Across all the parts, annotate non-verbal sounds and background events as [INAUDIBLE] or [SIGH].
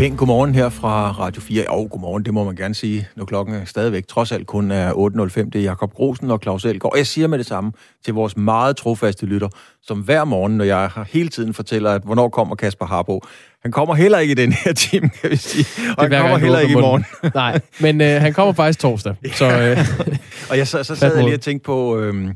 Pink, godmorgen her fra Radio 4. Og oh, godmorgen, det må man gerne sige, når klokken er stadigvæk trods alt kun er 8.05. Det er Jakob Grosen og Claus Elgaard. Og jeg siger med det samme til vores meget trofaste lytter, som hver morgen, når jeg hele tiden fortæller, at hvornår kommer Kasper Harbo. Han kommer heller ikke i den her time, kan vi sige. Og han kommer heller ikke i morgen. Nej, men øh, han kommer faktisk torsdag. [LAUGHS] Så, øh, og jeg, så, så sad jeg lige og tænkte på, øh,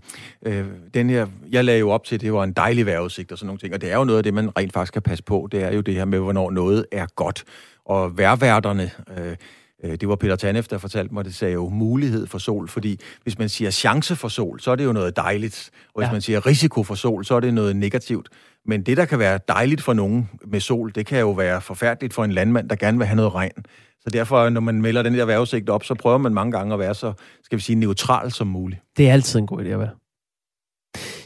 øh, den her, jeg lagde jo op til, det var en dejlig vejrudsigt og sådan nogle ting, og det er jo noget af det, man rent faktisk kan passe på, det er jo det her med, hvornår noget er godt. Og værværterne, øh, øh, det var Peter Tanef, der fortalte mig, det sagde jo mulighed for sol, fordi hvis man siger chance for sol, så er det jo noget dejligt, og hvis ja. man siger risiko for sol, så er det noget negativt. Men det, der kan være dejligt for nogen med sol, det kan jo være forfærdeligt for en landmand, der gerne vil have noget regn. Så derfor, når man melder den der vejrudsigt op, så prøver man mange gange at være så, skal vi sige, neutral som muligt. Det er altid en god idé at være.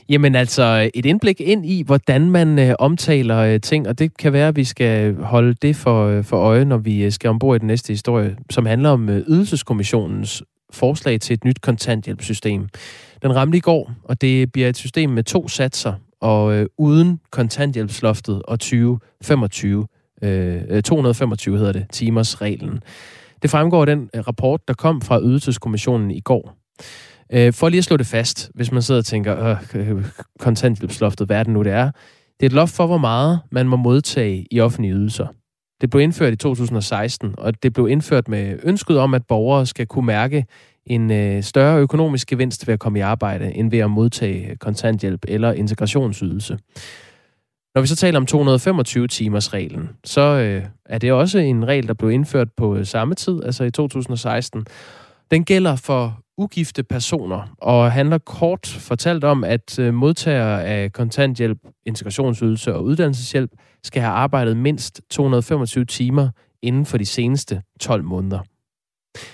Jamen altså, et indblik ind i, hvordan man øh, omtaler øh, ting, og det kan være, at vi skal holde det for, øh, for øje, når vi øh, skal ombord i den næste historie, som handler om øh, Ydelseskommissionens forslag til et nyt kontanthjælpssystem. Den ramte i går, og det bliver et system med to satser, og øh, uden kontanthjælpsloftet og 2025, øh, øh 225 hedder det, timers reglen. Det fremgår af den øh, rapport, der kom fra Ydelseskommissionen i går. Øh, for lige at slå det fast, hvis man sidder og tænker, øh, kontanthjælpsloftet, hvad er det nu, det er? Det er et loft for, hvor meget man må modtage i offentlige ydelser. Det blev indført i 2016, og det blev indført med ønsket om, at borgere skal kunne mærke en øh, større økonomisk gevinst ved at komme i arbejde, end ved at modtage kontanthjælp eller integrationsydelse. Når vi så taler om 225-timers reglen, så øh, er det også en regel, der blev indført på øh, samme tid, altså i 2016. Den gælder for ugifte personer, og handler kort fortalt om, at øh, modtagere af kontanthjælp, integrationsydelse og uddannelseshjælp skal have arbejdet mindst 225 timer inden for de seneste 12 måneder.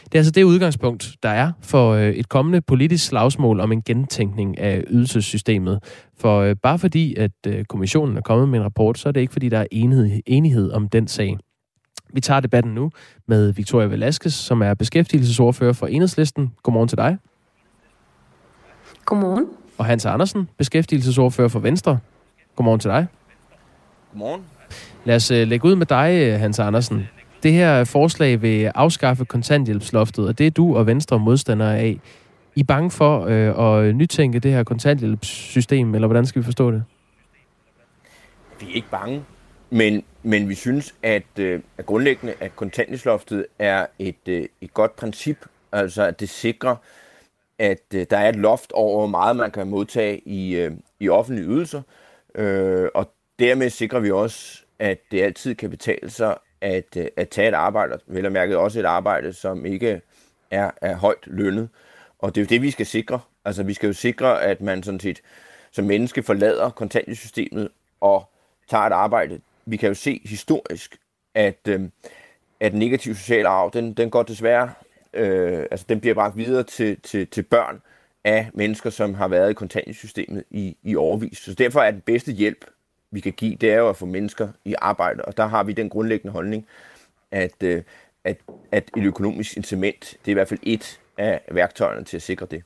Det er altså det udgangspunkt, der er for øh, et kommende politisk slagsmål om en gentænkning af ydelsessystemet. For øh, bare fordi, at kommissionen er kommet med en rapport, så er det ikke fordi, der er enighed, enighed om den sag. Vi tager debatten nu med Victoria Velasquez, som er beskæftigelsesordfører for Enhedslisten. Godmorgen til dig. Godmorgen. Og Hans Andersen, beskæftigelsesordfører for Venstre. Godmorgen til dig. Godmorgen. Lad os lægge ud med dig, Hans Andersen. Det her forslag vil afskaffe kontanthjælpsloftet, og det er du og Venstre modstandere af. I er bange for øh, at nytænke det her kontanthjælpssystem, eller hvordan skal vi forstå det? Vi er ikke bange. Men, men vi synes, at, øh, at grundlæggende, at kontanthjælpsloftet er et, øh, et godt princip, altså at det sikrer, at øh, der er et loft over, hvor meget man kan modtage i, øh, i offentlige ydelser, øh, og dermed sikrer vi også, at det altid kan betale sig at, øh, at tage et arbejde, vel og mærket også et arbejde, som ikke er, er højt lønnet. Og det er jo det, vi skal sikre. Altså vi skal jo sikre, at man sådan set som menneske forlader kontanthjælpssystemet og tager et arbejde vi kan jo se historisk, at, øh, at negativ social arv, den, den går desværre, øh, altså den bliver bragt videre til, til, til børn af mennesker, som har været i kontanthjælpssystemet i, i overvis. Så derfor er den bedste hjælp, vi kan give, det er jo at få mennesker i arbejde, og der har vi den grundlæggende holdning, at, øh, at, at et økonomisk incitament, det er i hvert fald et af værktøjerne til at sikre det.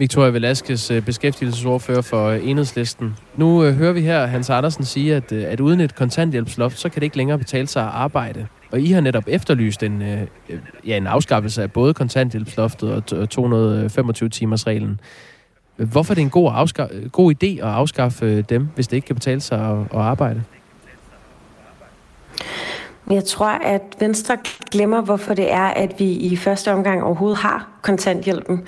Victoria Velasquez, øh, beskæftigelsesordfører for øh, Enhedslisten. Nu øh, hører vi her Hans Andersen sige, at, øh, at uden et kontanthjælpsloft, så kan det ikke længere betale sig at arbejde. Og I har netop efterlyst en, øh, øh ja, en afskaffelse af både kontanthjælpsloftet og 225-timers-reglen. Hvorfor er det en god, afska- god idé at afskaffe øh, dem, hvis det ikke kan betale sig at, at arbejde? Jeg tror, at Venstre glemmer, hvorfor det er, at vi i første omgang overhovedet har kontanthjælpen.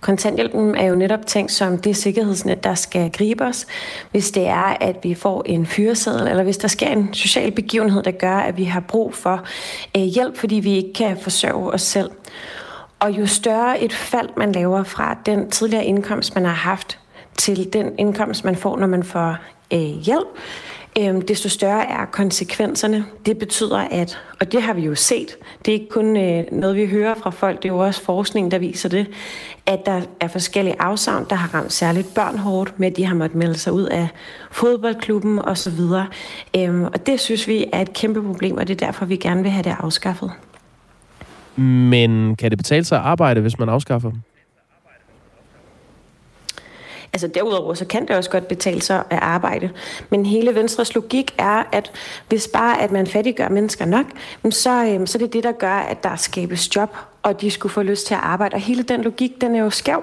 Kontanthjælpen er jo netop tænkt som det sikkerhedsnet, der skal gribe os, hvis det er, at vi får en fyreseddel, eller hvis der sker en social begivenhed, der gør, at vi har brug for øh, hjælp, fordi vi ikke kan forsørge os selv. Og jo større et fald, man laver fra den tidligere indkomst, man har haft, til den indkomst, man får, når man får øh, hjælp, øh, desto større er konsekvenserne. Det betyder, at, og det har vi jo set, det er ikke kun øh, noget, vi hører fra folk, det er jo også forskning, der viser det, at der er forskellige afsavn, der har ramt særligt børn hårdt, med at de har måttet melde sig ud af fodboldklubben osv. Øh, og det synes vi er et kæmpe problem, og det er derfor, vi gerne vil have det afskaffet. Men kan det betale sig at arbejde, hvis man afskaffer dem? Altså derudover, så kan det også godt betale sig at arbejde. Men hele Venstres logik er, at hvis bare at man fattiggør mennesker nok, så, så så er det det, der gør, at der skabes job, og de skulle få lyst til at arbejde. Og hele den logik, den er jo skæv.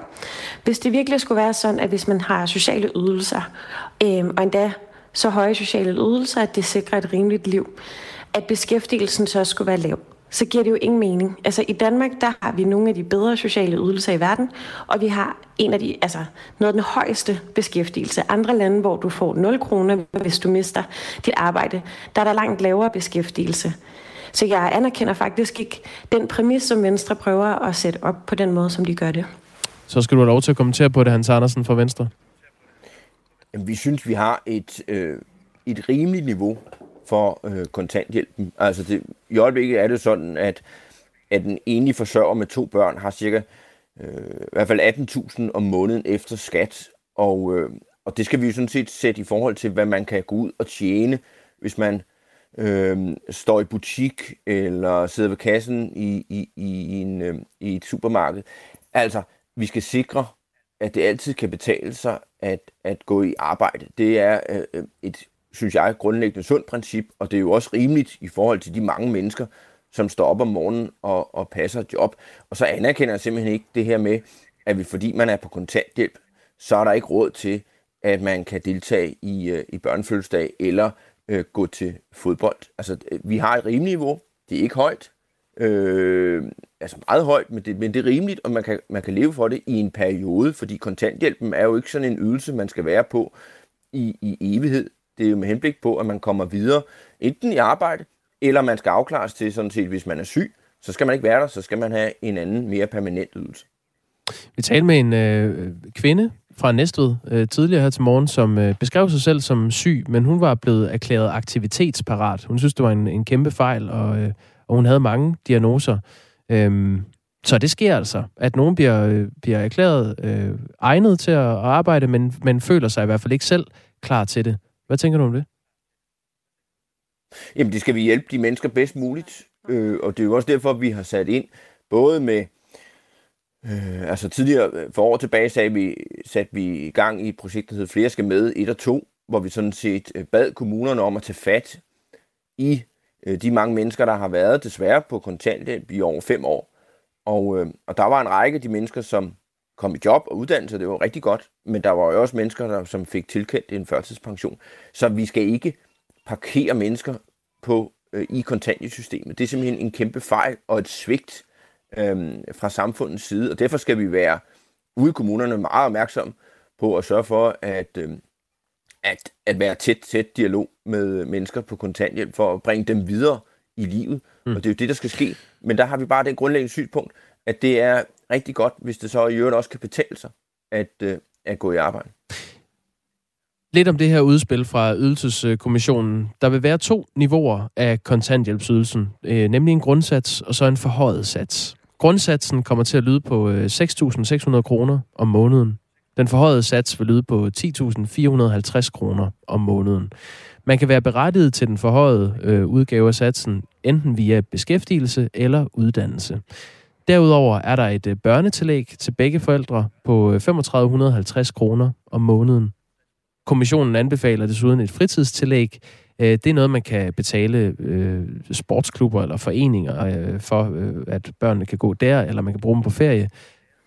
Hvis det virkelig skulle være sådan, at hvis man har sociale ydelser, øhm, og endda så høje sociale ydelser, at det sikrer et rimeligt liv, at beskæftigelsen så skulle være lav, så giver det jo ingen mening. Altså i Danmark, der har vi nogle af de bedre sociale ydelser i verden, og vi har en af de, altså noget af den højeste beskæftigelse. Andre lande, hvor du får 0 kroner, hvis du mister dit arbejde, der er der langt lavere beskæftigelse. Så jeg anerkender faktisk ikke den præmis, som Venstre prøver at sætte op på den måde, som de gør det. Så skal du have lov til at kommentere på det, Hans Andersen fra Venstre. Vi synes, vi har et, øh, et rimeligt niveau for øh, kontanthjælpen. Altså det, i øjeblikket er det sådan, at, at en enlig forsørger med to børn har cirka øh, i hvert fald 18.000 om måneden efter skat. Og, øh, og det skal vi jo sådan set sætte i forhold til, hvad man kan gå ud og tjene, hvis man øh, står i butik eller sidder ved kassen i, i, i, en, øh, i et supermarked. Altså, vi skal sikre, at det altid kan betale sig at, at gå i arbejde. Det er øh, øh et synes jeg, grundlæggende sundt princip, og det er jo også rimeligt i forhold til de mange mennesker, som står op om morgenen og, og passer et job. Og så anerkender jeg simpelthen ikke det her med, at vi, fordi man er på kontanthjælp, så er der ikke råd til, at man kan deltage i, øh, i børnefødselsdag eller øh, gå til fodbold. Altså, øh, vi har et rimeligt niveau. Det er ikke højt. Øh, altså meget højt, men det, men det er rimeligt, og man kan, man kan leve for det i en periode, fordi kontanthjælpen er jo ikke sådan en ydelse, man skal være på i, i evighed. Det er jo med henblik på, at man kommer videre, enten i arbejde, eller man skal afklares til sådan set, hvis man er syg, så skal man ikke være der, så skal man have en anden, mere permanent ydelse. Vi talte med en øh, kvinde fra Næstved øh, tidligere her til morgen, som øh, beskrev sig selv som syg, men hun var blevet erklæret aktivitetsparat. Hun synes, det var en, en kæmpe fejl, og, øh, og hun havde mange diagnoser. Øhm, så det sker altså, at nogen bliver, øh, bliver erklæret øh, egnet til at, at arbejde, men, men føler sig i hvert fald ikke selv klar til det. Hvad tænker du om det? Jamen, det skal vi hjælpe de mennesker bedst muligt. Øh, og det er jo også derfor, vi har sat ind, både med, øh, altså tidligere for år tilbage sagde vi, satte vi i gang i et projekt, der hed Flere skal med, 1 og 2, hvor vi sådan set øh, bad kommunerne om at tage fat i øh, de mange mennesker, der har været desværre på kontanthjælp i over fem år. Og, øh, og der var en række af de mennesker, som kom i job og uddannelse, det var rigtig godt, men der var jo også mennesker, der, som fik tilkendt en førtidspension. Så vi skal ikke parkere mennesker på øh, i kontanthjælpssystemet. Det er simpelthen en kæmpe fejl og et svigt øh, fra samfundets side, og derfor skal vi være ude i kommunerne meget opmærksomme på at sørge for at, øh, at, at være tæt, tæt dialog med mennesker på kontanthjælp for at bringe dem videre i livet. Mm. Og det er jo det, der skal ske. Men der har vi bare det grundlæggende synspunkt, at det er rigtig godt, hvis det så i øvrigt også kan betale sig at, øh, at gå i arbejde. Lidt om det her udspil fra Ydelseskommissionen. Der vil være to niveauer af kontanthjælpsydelsen, øh, nemlig en grundsats og så en forhøjet sats. Grundsatsen kommer til at lyde på øh, 6.600 kroner om måneden. Den forhøjede sats vil lyde på 10.450 kroner om måneden. Man kan være berettiget til den forhøjede øh, udgave af satsen, enten via beskæftigelse eller uddannelse. Derudover er der et øh, børnetillæg til begge forældre på øh, 3550 kroner om måneden. Kommissionen anbefaler desuden et fritidstillæg. Øh, det er noget, man kan betale sportsklubber eller foreninger for, at børnene kan gå der, eller man kan bruge dem på ferie.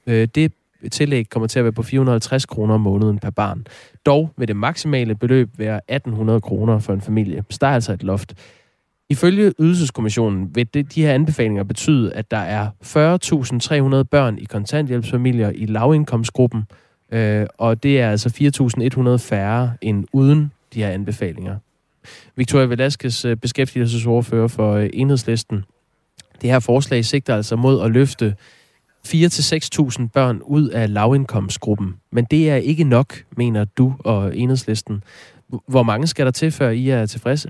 Det tillæg kommer til at være på 450 kroner om måneden per barn. Dog vil det maksimale beløb være 1800 kroner for en familie. Så der er altså et loft. Ifølge Ydelseskommissionen vil det, de her anbefalinger betyde, at der er 40.300 børn i kontanthjælpsfamilier i lavindkomstgruppen, øh, og det er altså 4.100 færre end uden de her anbefalinger. Victoria Velasquez, øh, beskæftigelsesordfører for øh, Enhedslisten. Det her forslag sigter altså mod at løfte 4-6.000 børn ud af lavindkomstgruppen. Men det er ikke nok, mener du og Enhedslisten. Hvor mange skal der til, før I er tilfredse?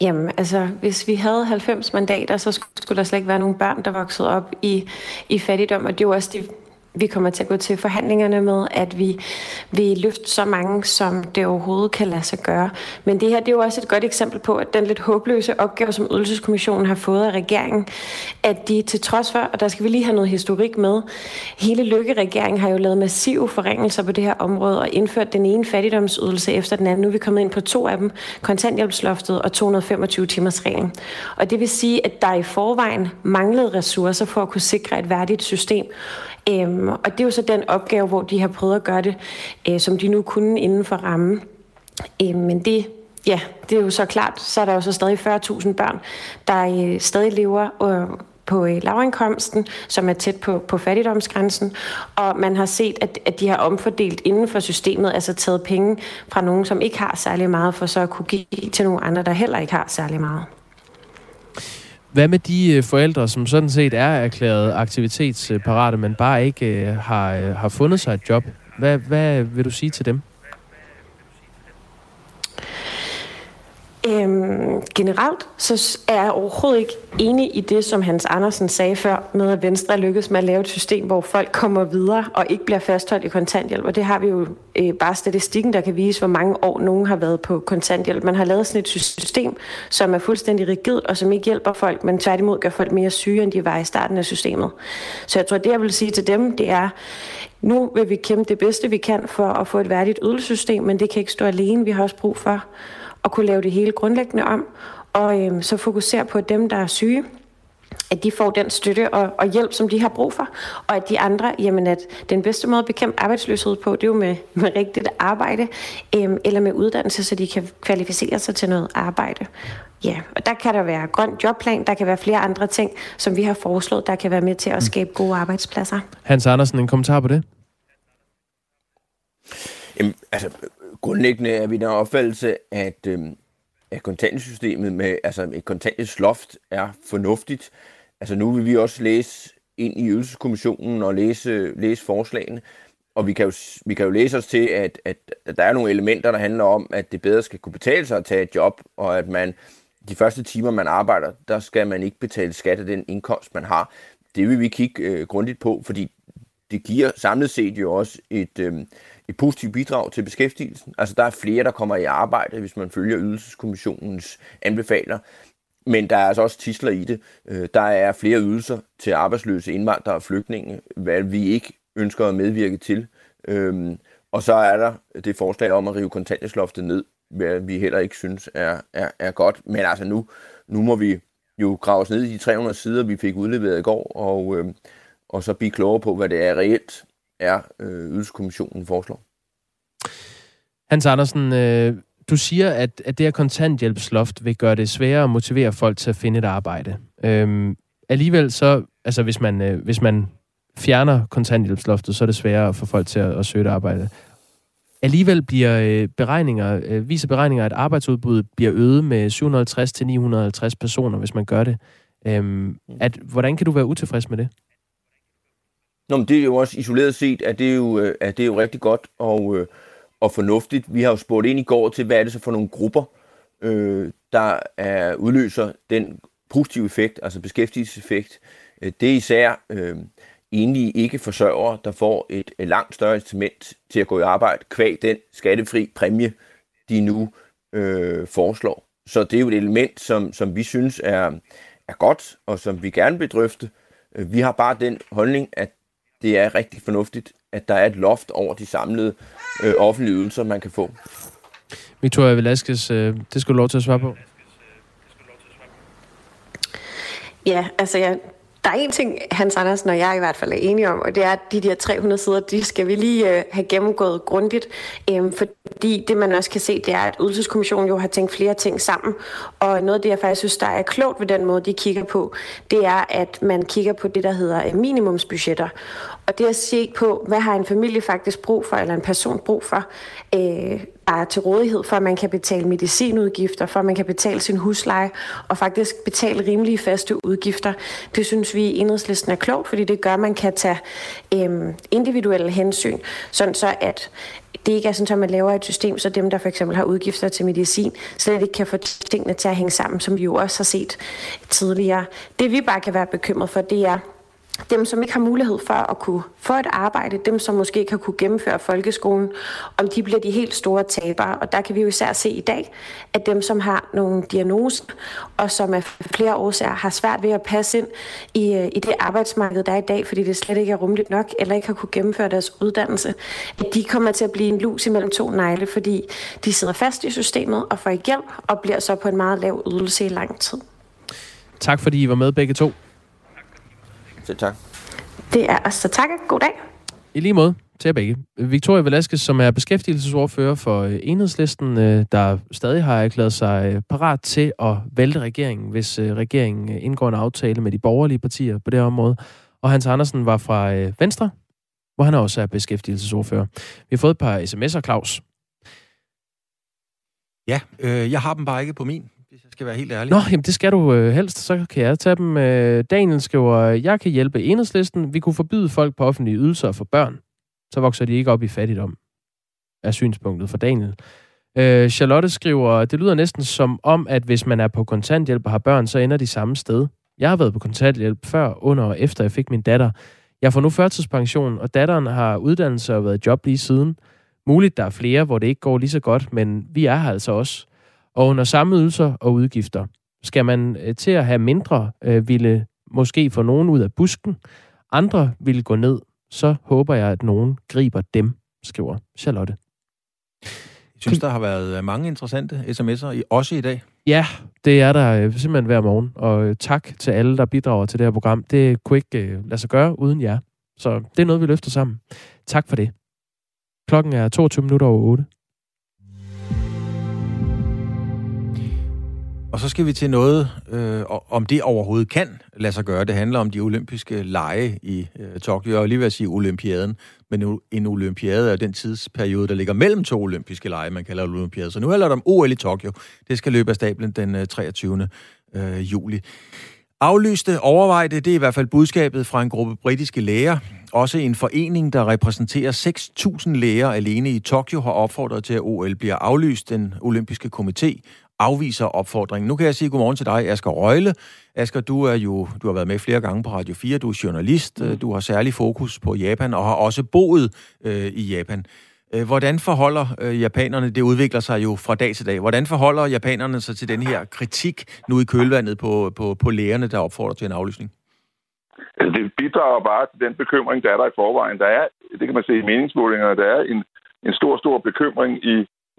Jamen, altså, hvis vi havde 90 mandater, så skulle der slet ikke være nogen børn, der voksede op i, i fattigdom, og det er jo også det, vi kommer til at gå til forhandlingerne med, at vi vil løfte så mange, som det overhovedet kan lade sig gøre. Men det her det er jo også et godt eksempel på, at den lidt håbløse opgave, som Ydelseskommissionen har fået af regeringen, at de til trods for, og der skal vi lige have noget historik med, hele Lykke-regeringen har jo lavet massive forringelser på det her område og indført den ene fattigdomsydelse efter den anden. Nu er vi kommet ind på to af dem, kontanthjælpsloftet og 225 timers reglen. Og det vil sige, at der i forvejen manglede ressourcer for at kunne sikre et værdigt system. Øhm, og det er jo så den opgave, hvor de har prøvet at gøre det, øh, som de nu kunne inden for rammen. Øh, men det, ja, det er jo så klart, så er der jo så stadig 40.000 børn, der øh, stadig lever øh, på øh, lavindkomsten, som er tæt på, på fattigdomsgrænsen, og man har set, at, at de har omfordelt inden for systemet, altså taget penge fra nogen, som ikke har særlig meget, for så at kunne give til nogle andre, der heller ikke har særlig meget. Hvad med de øh, forældre, som sådan set er erklæret aktivitetsparate, men bare ikke øh, har, øh, har fundet sig et job? Hvad, hvad vil du sige til dem? Øhm, generelt så er jeg overhovedet ikke enig i det, som Hans Andersen sagde før, med at Venstre lykkedes med at lave et system, hvor folk kommer videre og ikke bliver fastholdt i kontanthjælp. Og det har vi jo øh, bare statistikken, der kan vise, hvor mange år nogen har været på kontanthjælp. Man har lavet sådan et system, som er fuldstændig rigidt og som ikke hjælper folk, men tværtimod gør folk mere syge, end de var i starten af systemet. Så jeg tror, det jeg vil sige til dem, det er, nu vil vi kæmpe det bedste, vi kan for at få et værdigt ydelsessystem, men det kan ikke stå alene. Vi har også brug for at kunne lave det hele grundlæggende om, og øhm, så fokusere på dem, der er syge, at de får den støtte og, og hjælp, som de har brug for, og at de andre, jamen at den bedste måde at bekæmpe arbejdsløshed på, det er jo med, med rigtigt arbejde, øhm, eller med uddannelse, så de kan kvalificere sig til noget arbejde. Ja, og der kan der være grøn jobplan, der kan være flere andre ting, som vi har foreslået, der kan være med til at skabe gode arbejdspladser. Hans Andersen, en kommentar på det? Jamen, altså, grundlæggende er vi der opfattelse, at, øh, at kontantsystemet med altså et kontanthjælpsloft er fornuftigt. Altså nu vil vi også læse ind i ydelseskommissionen og læse, læse forslagene, og vi kan, jo, vi kan jo læse os til, at, at, at der er nogle elementer, der handler om, at det bedre skal kunne betale sig at tage et job, og at man de første timer, man arbejder, der skal man ikke betale skat af den indkomst, man har. Det vil vi kigge øh, grundigt på, fordi det giver samlet set jo også et, øh, et positivt bidrag til beskæftigelsen. Altså der er flere, der kommer i arbejde, hvis man følger ydelseskommissionens anbefaler. Men der er altså også tisler i det. Øh, der er flere ydelser til arbejdsløse indvandrere og flygtninge, hvad vi ikke ønsker at medvirke til. Øhm, og så er der det forslag om at rive kontanthjælpsloftet ned, hvad vi heller ikke synes er, er, er godt. Men altså nu, nu må vi jo grave os ned i de 300 sider, vi fik udleveret i går, og, øhm, og så blive klogere på, hvad det er reelt, er, øh, ydelseskommissionen foreslår. Hans Andersen, øh, du siger, at, at det her kontanthjælpsloft vil gøre det sværere at motivere folk til at finde et arbejde. Øh, alligevel så, altså hvis man, øh, hvis man fjerner kontanthjælpsloftet, så er det sværere at få folk til at, at søge et arbejde. Alligevel bliver øh, beregninger, øh, viser beregninger, at arbejdsudbuddet bliver øget med 750 til 950 personer, hvis man gør det. Øhm, at, hvordan kan du være utilfreds med det? Nå, men det er jo også isoleret set, at det er jo, øh, at det er jo rigtig godt og, øh, og fornuftigt. Vi har jo spurgt ind i går til, hvad er det så for nogle grupper, øh, der er, udløser den positive effekt, altså beskæftigelseseffekt. Øh, det er især øh, enlige ikke forsørgere, der får et, et langt større instrument til at gå i arbejde, kvæg den skattefri præmie, de nu øh, foreslår. Så det er jo et element, som, som vi synes er, er godt, og som vi gerne vil drøfte. Vi har bare den holdning, at det er rigtig fornuftigt, at der er et loft over de samlede øh, offentlige ydelser, man kan få. Victoria Velasquez, øh, det skal du lov til at svare på. Ja, altså jeg der er en ting, Hans Andersen og jeg i hvert fald er enige om, og det er, at de der 300 sider, de skal vi lige øh, have gennemgået grundigt. Øh, fordi det, man også kan se, det er, at Ydelseskommissionen jo har tænkt flere ting sammen. Og noget af det, jeg faktisk synes, der er klogt ved den måde, de kigger på, det er, at man kigger på det, der hedder øh, minimumsbudgetter. Og det at se på, hvad har en familie faktisk brug for, eller en person brug for, øh, er til rådighed for, at man kan betale medicinudgifter, for at man kan betale sin husleje, og faktisk betale rimelige faste udgifter. Det synes vi i enhedslisten er klogt, fordi det gør, at man kan tage øhm, individuelle hensyn, sådan så at det ikke er sådan, at man laver et system, så dem, der for eksempel har udgifter til medicin, slet ikke kan få tingene til at hænge sammen, som vi jo også har set tidligere. Det vi bare kan være bekymret for, det er, dem, som ikke har mulighed for at kunne få et arbejde, dem, som måske ikke har kunne gennemføre folkeskolen, om de bliver de helt store tabere. Og der kan vi jo især se i dag, at dem, som har nogle diagnoser, og som af flere årsager har svært ved at passe ind i, øh, i det arbejdsmarked, der er i dag, fordi det slet ikke er rumligt nok, eller ikke har kunne gennemføre deres uddannelse, at de kommer til at blive en lus imellem to negle, fordi de sidder fast i systemet og får ikke hjælp, og bliver så på en meget lav ydelse i lang tid. Tak fordi I var med begge to. Selv tak. Det er os, så tak. God dag. I lige måde til jer begge. Victoria Velasquez, som er beskæftigelsesordfører for øh, enhedslisten, øh, der stadig har erklæret sig øh, parat til at vælte regeringen, hvis regeringen indgår en aftale med de borgerlige partier på det område. Og Hans Andersen var fra Venstre, hvor han også er beskæftigelsesordfører. Vi har fået et par sms'er, Claus. Ja, øh, jeg har dem bare ikke på min hvis jeg skal være helt ærlig. Nå, jamen det skal du øh, helst, så kan jeg tage dem. Øh, Daniel skriver, jeg kan hjælpe enhedslisten. Vi kunne forbyde folk på offentlige ydelser for børn. Så vokser de ikke op i fattigdom, er synspunktet for Daniel. Øh, Charlotte skriver, det lyder næsten som om, at hvis man er på kontanthjælp og har børn, så ender de samme sted. Jeg har været på kontanthjælp før, under og efter jeg fik min datter. Jeg får nu førtidspension, og datteren har uddannelse og været i job lige siden. Muligt, der er flere, hvor det ikke går lige så godt, men vi er her altså også. Og under samme ydelser og udgifter skal man øh, til at have mindre, øh, ville måske få nogen ud af busken. Andre ville gå ned. Så håber jeg, at nogen griber dem, skriver Charlotte. Jeg synes, der har været øh, mange interessante sms'er, også i dag. Ja, det er der simpelthen hver morgen. Og tak til alle, der bidrager til det her program. Det kunne ikke lade sig gøre uden jer. Så det er noget, vi løfter sammen. Tak for det. Klokken er 22 minutter over 8. Og så skal vi til noget, øh, om det overhovedet kan lade sig gøre. Det handler om de olympiske lege i øh, Tokyo. Og lige vil sige olympiaden, men en olympiade er den tidsperiode, der ligger mellem to olympiske lege, man kalder olympiade. Så nu handler det om OL i Tokyo. Det skal løbe af stablen den øh, 23. Øh, juli. Aflyste overvejte, det er i hvert fald budskabet fra en gruppe britiske læger. Også en forening, der repræsenterer 6.000 læger alene i Tokyo, har opfordret til, at OL bliver aflyst. Den olympiske komité afviser opfordringen. Nu kan jeg sige godmorgen til dig, Asger Røgle. Asger, du er jo du har været med flere gange på Radio 4, du er journalist, mm. du har særlig fokus på Japan og har også boet øh, i Japan. Øh, hvordan forholder øh, japanerne, det udvikler sig jo fra dag til dag, hvordan forholder japanerne sig til den her kritik nu i kølvandet på, på, på lægerne, der opfordrer til en aflysning? Altså, det bidrager bare til den bekymring, der er der i forvejen. Der er, det kan man se i meningsmålingerne, der er en, en stor, stor bekymring i,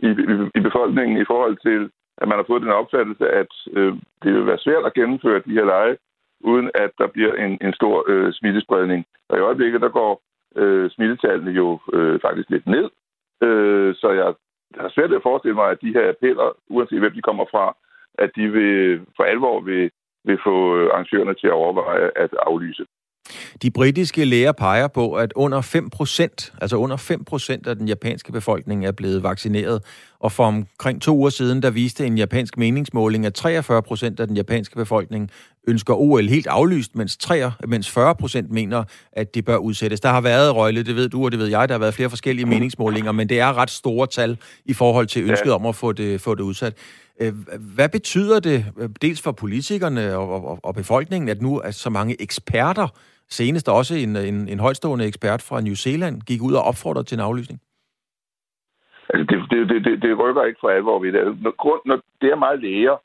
i, i befolkningen i forhold til at man har fået den opfattelse, at øh, det vil være svært at gennemføre de her lege, uden at der bliver en, en stor øh, smittespredning. Og i øjeblikket, der går øh, smittetallene jo øh, faktisk lidt ned. Øh, så jeg har svært at forestille mig, at de her appeller, uanset hvem de kommer fra, at de vil for alvor vil, vil få øh, arrangørerne til at overveje at aflyse. De britiske læger peger på, at under 5%, altså under 5% af den japanske befolkning er blevet vaccineret. Og for omkring to uger siden, der viste en japansk meningsmåling, at 43% af den japanske befolkning ønsker OL helt aflyst, mens, 3, mens 40% mener, at det bør udsættes. Der har været, Røgle, det ved du, og det ved jeg, der har været flere forskellige meningsmålinger, men det er ret store tal i forhold til ønsket om at få det, få det udsat. Øh, hvad betyder det, øh, dels for politikerne og, og, og befolkningen, at nu er så mange eksperter Senest også en, en, en højtstående ekspert fra New Zealand gik ud og opfordrede til en aflysning. Altså, det, det, det, det, det rykker ikke for alvor ved det. Altså, når, grund, når det er meget læger,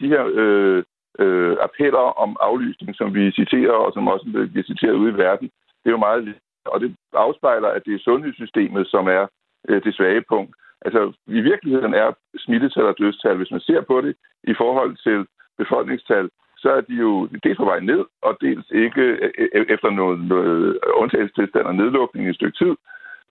de her øh, øh, appeller om aflysning, som vi citerer, og som også bliver citeret ude i verden, det er jo meget og det afspejler, at det er sundhedssystemet, som er øh, det svage punkt. Altså, i virkeligheden er smittetal og dødstal, hvis man ser på det i forhold til befolkningstal, så er de jo dels på vej ned, og dels ikke øh, øh, efter noget, noget undtagelsestilstand og nedlukning i et stykke tid.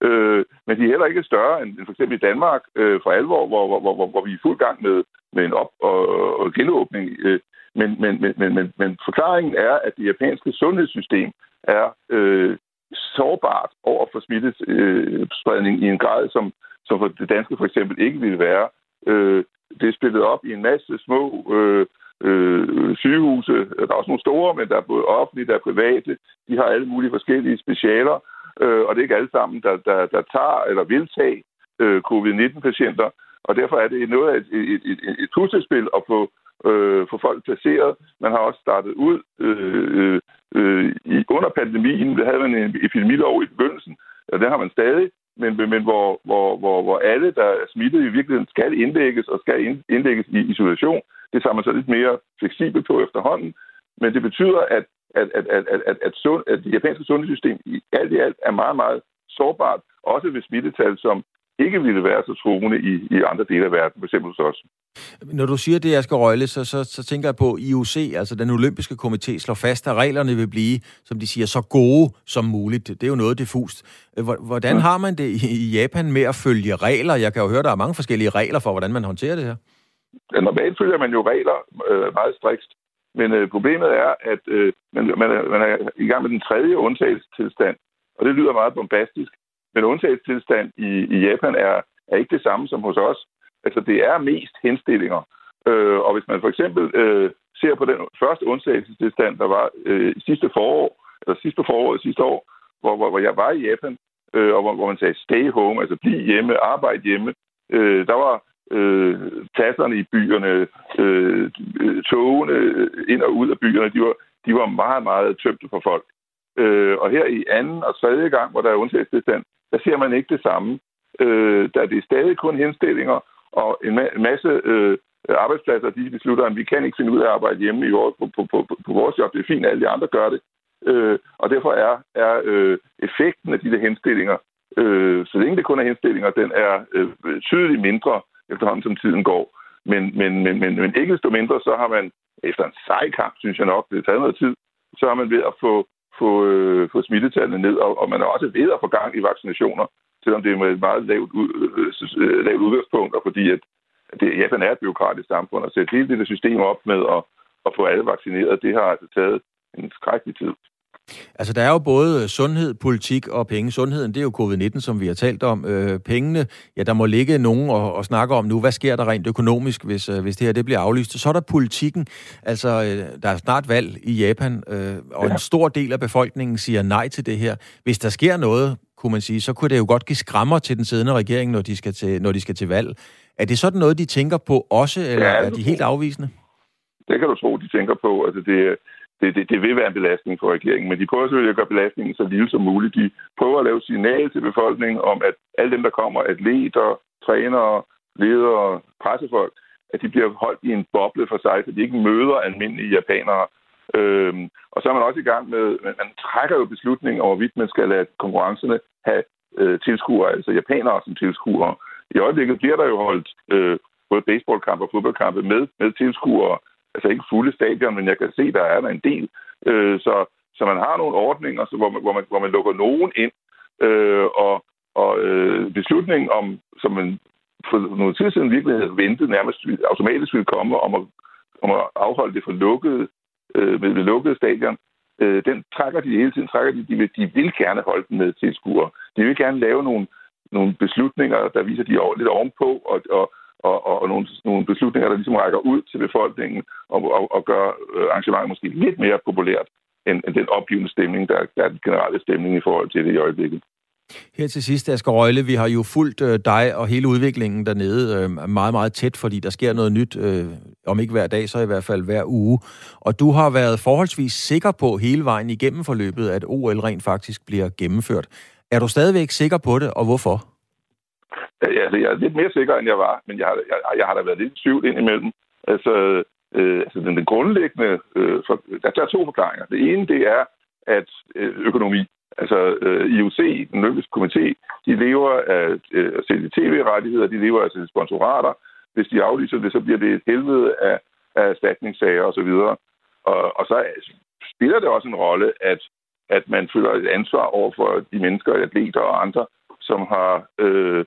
Øh, men de er heller ikke større end, for eksempel i Danmark øh, for alvor, hvor, hvor, hvor, hvor vi er fuld gang med, med en op- og, og genåbning. Øh, men, men, men, men, men, men forklaringen er, at det japanske sundhedssystem er øh, sårbart over for smittespredning i en grad, som, som for det danske for eksempel ikke ville være. Øh, det er spillet op i en masse små øh, øh, sygehuse. Der er også nogle store, men der er både offentlige, der er private. De har alle mulige forskellige specialer, øh, og det er ikke alle sammen, der, der, der tager eller vil tage øh, covid-19-patienter, og derfor er det noget af et, et, et, et puslespil at få, øh, få folk placeret. Man har også startet ud øh, øh, øh i, under pandemien. Der havde man en epidemilov i begyndelsen, og det har man stadig men, men hvor, hvor, hvor, hvor alle, der er smittet, i virkeligheden skal indlægges og skal indlægges i isolation. Det tager man så lidt mere fleksibelt på efterhånden. Men det betyder, at, at, at, at, at, at, at, sund, at det japanske sundhedssystem i alt i alt er meget, meget sårbart, også ved smittetal, som ikke ville være så truende i, i andre dele af verden, f.eks. hos os. Når du siger det, Asger Røgle, så, så, så tænker jeg på IOC, altså den olympiske komité, slår fast, at reglerne vil blive, som de siger, så gode som muligt. Det er jo noget diffust. Hvordan har man det i Japan med at følge regler? Jeg kan jo høre, der er mange forskellige regler for, hvordan man håndterer det her. Ja, normalt følger man jo regler øh, meget strikst, men øh, problemet er, at øh, man, man, er, man er i gang med den tredje undtagelsestilstand, og det lyder meget bombastisk, men undtagelsestilstand i, i Japan er, er ikke det samme som hos os. Altså, det er mest henstillinger. Øh, og hvis man for eksempel øh, ser på den første undtagelsestilstand, der var øh, sidste forår, eller sidste forår sidste år, hvor, hvor, hvor jeg var i Japan, øh, og hvor, hvor man sagde stay home, altså bliv hjemme, arbejde hjemme, øh, der var øh, tasserne i byerne, øh, øh togene ind og ud af byerne, de var, de var meget, meget tømte for folk. Øh, og her i anden og tredje gang, hvor der er undtagelsestilstand, der ser man ikke det samme. Øh, der er det stadig kun henstillinger, og en, ma- en masse øh, arbejdspladser, de beslutter, at vi kan ikke finde ud af at arbejde hjemme i vores, på, på, på, på vores job. Det er fint, at alle de andre gør det. Øh, og derfor er, er øh, effekten af de der henstillinger, øh, så længe det kun er henstillinger, den er øh, tydeligt mindre efterhånden, som tiden går. Men, men, men, men, men ikke desto mindre, så har man efter en sej kamp, synes jeg nok, det har taget noget tid, så har man ved at få få, øh, få smittetallene ned, og, og man er også ved at få gang i vaccinationer, selvom det er med et meget lavt, ud, øh, lavt udgangspunkt, og fordi at det, Japan er et byråkratisk samfund, og sætte hele det der system op med at, at få alle vaccineret, det har altså taget en skrækkelig tid. Altså, der er jo både sundhed, politik og penge. Sundheden, det er jo covid-19, som vi har talt om. Øh, pengene, ja, der må ligge nogen og, og snakke om nu, hvad sker der rent økonomisk, hvis, øh, hvis det her det bliver aflyst. Så er der politikken. Altså, øh, der er snart valg i Japan, øh, og ja. en stor del af befolkningen siger nej til det her. Hvis der sker noget, kunne man sige, så kunne det jo godt give skrammer til den siddende regering, når de skal til, når de skal til valg. Er det sådan noget, de tænker på også, eller ja, er de helt afvisende? Det kan du tro, de tænker på. Altså, det, det, det, det vil være en belastning for regeringen, men de prøver selvfølgelig at gøre belastningen så lille som muligt. De prøver at lave signal til befolkningen om, at alle dem, der kommer, atleter, trænere, ledere, pressefolk, at de bliver holdt i en boble for sig, så de ikke møder almindelige japanere. Øhm, og så er man også i gang med, man trækker jo beslutningen over, hvorvidt man skal lade konkurrencerne have øh, tilskuere, altså japanere som tilskuere. I øjeblikket bliver der jo holdt øh, både baseballkampe og fodboldkampe med, med tilskuere, altså ikke fulde stadion, men jeg kan se, der er der en del. Øh, så, så man har nogle ordninger, så, hvor, man, hvor, man, hvor man lukker nogen ind, øh, og, og øh, beslutningen om, som man for nogle tid siden virkelig havde ventet nærmest automatisk ville komme om at, om at afholde det for lukkede, øh, med med lukkede stadion, øh, den trækker de hele tiden, trækker de, de, vil, de vil gerne holde den med tilskuere. De vil gerne lave nogle, nogle beslutninger, der viser, de er lidt ovenpå, og, og, og, og, og nogle, nogle beslutninger, der ligesom rækker ud til befolkningen og, og, og gør øh, arrangementet måske lidt mere populært end, end den opgivende stemning, der, der er den generelle stemning i forhold til det i øjeblikket. Her til sidst, Asger Røgle, vi har jo fulgt øh, dig og hele udviklingen dernede øh, meget, meget tæt, fordi der sker noget nyt, øh, om ikke hver dag, så i hvert fald hver uge. Og du har været forholdsvis sikker på hele vejen igennem forløbet, at OL rent faktisk bliver gennemført. Er du stadigvæk sikker på det, og hvorfor? Altså, jeg er lidt mere sikker, end jeg var, men jeg har, jeg, jeg har da været lidt tvivl indimellem. Altså, øh, altså den, den grundlæggende... Øh, for, der, der er to forklaringer. Det ene, det er, at øh, økonomi, altså øh, IOC, den olympiske komité, de lever af øh, at sælge tv-rettigheder, de lever af at sælge sponsorater. Hvis de aflyser det, så bliver det et helvede af, af erstatningssager osv. Og, og, og så spiller det også en rolle, at, at man føler et ansvar over for de mennesker, atleter og andre, som har Øh,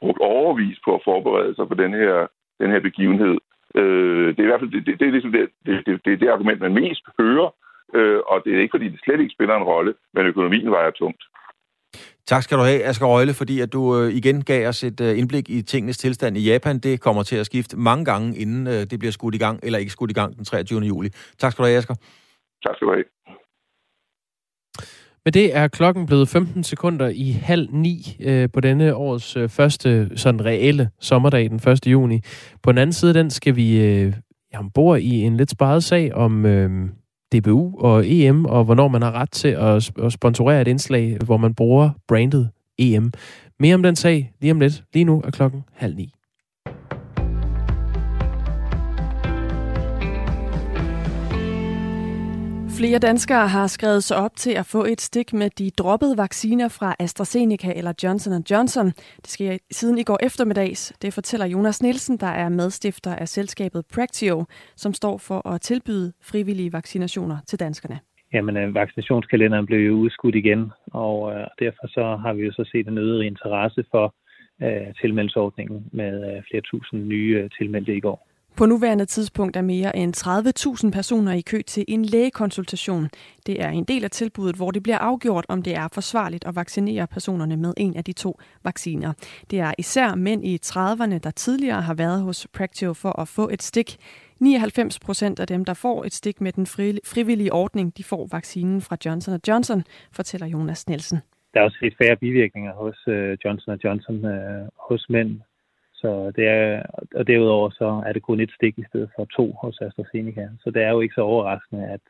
brugt overvis på at forberede sig på den her, den her begivenhed. Øh, det er i hvert fald det, det, det, er ligesom det, det, det, det, det argument, man mest hører, øh, og det er ikke, fordi det slet ikke spiller en rolle, men økonomien vejer tungt. Tak skal du have, Asger Røgle, fordi at du øh, igen gav os et øh, indblik i tingenes tilstand i Japan. Det kommer til at skifte mange gange, inden øh, det bliver skudt i gang, eller ikke skudt i gang den 23. juli. Tak skal du have, Asger. Tak skal du have. Med det er klokken blevet 15 sekunder i halv ni øh, på denne års øh, første sådan reelle sommerdag, den 1. juni. På den anden side den skal vi øh, ombord i en lidt sparet sag om øh, DBU og EM, og hvornår man har ret til at, at sponsorere et indslag, hvor man bruger brandet EM. Mere om den sag lige om lidt. Lige nu er klokken halv ni. Flere danskere har skrevet sig op til at få et stik med de droppede vacciner fra AstraZeneca eller Johnson Johnson. Det sker siden i går eftermiddags. Det fortæller Jonas Nielsen, der er medstifter af selskabet Practio, som står for at tilbyde frivillige vaccinationer til danskerne. Jamen, øh, vaccinationskalenderen blev jo udskudt igen, og øh, derfor så har vi jo så set en øget interesse for øh, med øh, flere tusind nye øh, tilmeldte i går. På nuværende tidspunkt er mere end 30.000 personer i kø til en lægekonsultation. Det er en del af tilbuddet, hvor det bliver afgjort, om det er forsvarligt at vaccinere personerne med en af de to vacciner. Det er især mænd i 30'erne, der tidligere har været hos Practio for at få et stik. 99 procent af dem, der får et stik med den frivillige ordning, de får vaccinen fra Johnson Johnson, fortæller Jonas Nielsen. Der er også set færre bivirkninger hos øh, Johnson Johnson øh, hos mænd så det er, og derudover så er det kun et stik i stedet for to hos AstraZeneca. Så det er jo ikke så overraskende, at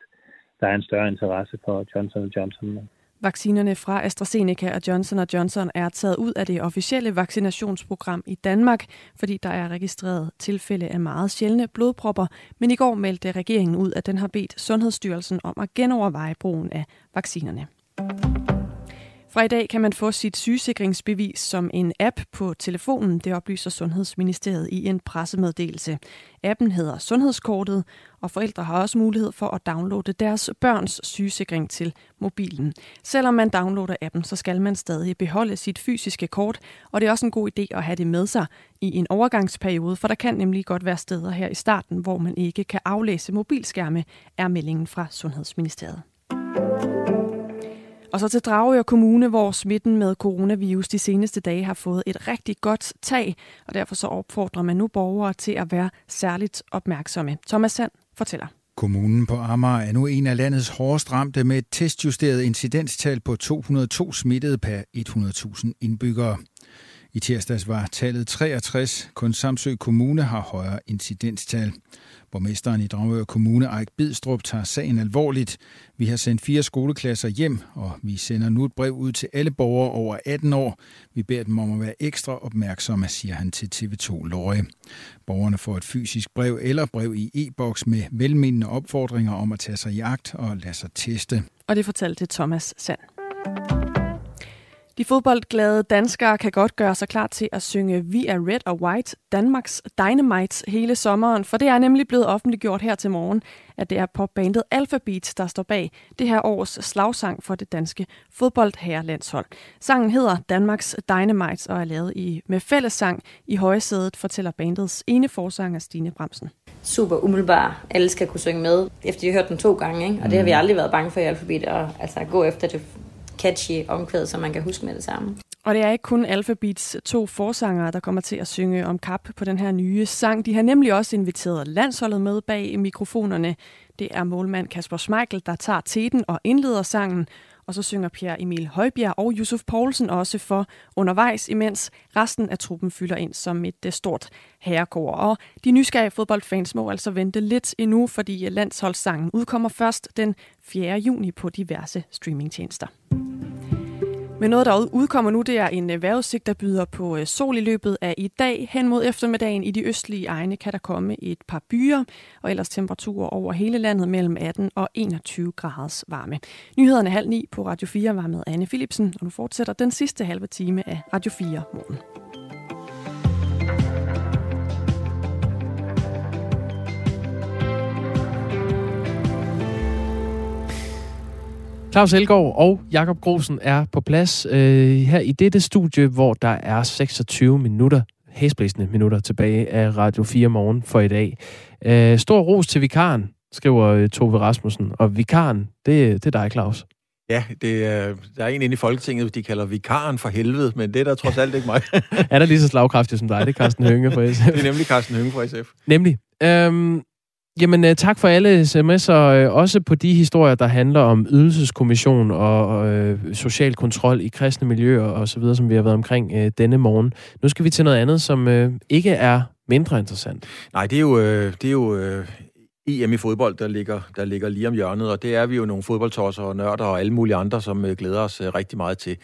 der er en større interesse for Johnson Johnson. Vaccinerne fra AstraZeneca og Johnson Johnson er taget ud af det officielle vaccinationsprogram i Danmark, fordi der er registreret tilfælde af meget sjældne blodpropper. Men i går meldte regeringen ud, at den har bedt Sundhedsstyrelsen om at genoverveje brugen af vaccinerne. Fra i dag kan man få sit sygesikringsbevis som en app på telefonen, det oplyser Sundhedsministeriet i en pressemeddelelse. Appen hedder Sundhedskortet, og forældre har også mulighed for at downloade deres børns sygesikring til mobilen. Selvom man downloader appen, så skal man stadig beholde sit fysiske kort, og det er også en god idé at have det med sig i en overgangsperiode, for der kan nemlig godt være steder her i starten, hvor man ikke kan aflæse mobilskærme, er meldingen fra Sundhedsministeriet. Og så til Dragør Kommune, hvor smitten med coronavirus de seneste dage har fået et rigtig godt tag, og derfor så opfordrer man nu borgere til at være særligt opmærksomme. Thomas Sand fortæller. Kommunen på Amager er nu en af landets hårdest ramte med et testjusteret incidenstal på 202 smittede per 100.000 indbyggere. I tirsdags var tallet 63. Kun Samsø Kommune har højere incidenstal. Borgmesteren i Dragør Kommune, Eik Bidstrup, tager sagen alvorligt. Vi har sendt fire skoleklasser hjem, og vi sender nu et brev ud til alle borgere over 18 år. Vi beder dem om at være ekstra opmærksomme, siger han til TV2 Løje. Borgerne får et fysisk brev eller brev i e-boks med velmenende opfordringer om at tage sig i agt og lade sig teste. Og det fortalte Thomas Sand. De fodboldglade danskere kan godt gøre sig klar til at synge Vi er Red og White, Danmarks Dynamite hele sommeren, for det er nemlig blevet offentliggjort her til morgen, at det er popbandet Alphabet, der står bag det her års slagsang for det danske fodboldherrelandshold. Sangen hedder Danmarks Dynamite og er lavet i, med fællessang i højsædet, fortæller bandets ene forsanger Stine Bremsen super umiddelbar. Alle skal kunne synge med, efter de har hørt den to gange. Ikke? Og det har vi mm. aldrig været bange for i Alphabet, at altså, gå efter det catchy omkvæd, som man kan huske med det samme. Og det er ikke kun Alphabets to forsangere, der kommer til at synge om kap på den her nye sang. De har nemlig også inviteret landsholdet med bag mikrofonerne. Det er målmand Kasper Schmeichel, der tager teten og indleder sangen. Og så synger Pierre Emil Højbjerg og Yusuf Poulsen også for undervejs, imens resten af truppen fylder ind som et øh, stort herrekor. Og de nysgerrige fodboldfans må altså vente lidt endnu, fordi øh, landsholdssangen udkommer først den 4. juni på diverse streamingtjenester. Men noget, der udkommer nu, det er en øh, vejrudsigt, der byder på øh, sol i løbet af i dag. Hen mod eftermiddagen i de østlige egne kan der komme et par byer, og ellers temperaturer over hele landet mellem 18 og 21 graders varme. Nyhederne halv ni på Radio 4 var med Anne Philipsen, og nu fortsætter den sidste halve time af Radio 4 morgen. Claus Elgaard og Jakob Grosen er på plads øh, her i dette studie, hvor der er 26 minutter, hæsblæsende minutter tilbage af Radio 4 morgen for i dag. Øh, stor ros til vikaren, skriver øh, Tove Rasmussen. Og vikaren, det, det er dig, Claus. Ja, det er, der er en inde i Folketinget, de kalder vikaren for helvede, men det er der trods alt ikke mig. [LAUGHS] er der lige så slagkraftig som dig? Det er Carsten Hønge fra SF. det er nemlig Carsten Hønge fra SF. Nemlig. Øhm, Jamen, øh, tak for alle sms'er, øh, også på de historier, der handler om ydelseskommission og øh, social kontrol i kristne miljøer og så videre, som vi har været omkring øh, denne morgen. Nu skal vi til noget andet, som øh, ikke er mindre interessant. Nej, det er jo, øh, det er jo øh, EM i fodbold, der ligger, der ligger lige om hjørnet, og det er vi jo nogle fodboldtosser og nørder og alle mulige andre, som øh, glæder os øh, rigtig meget til.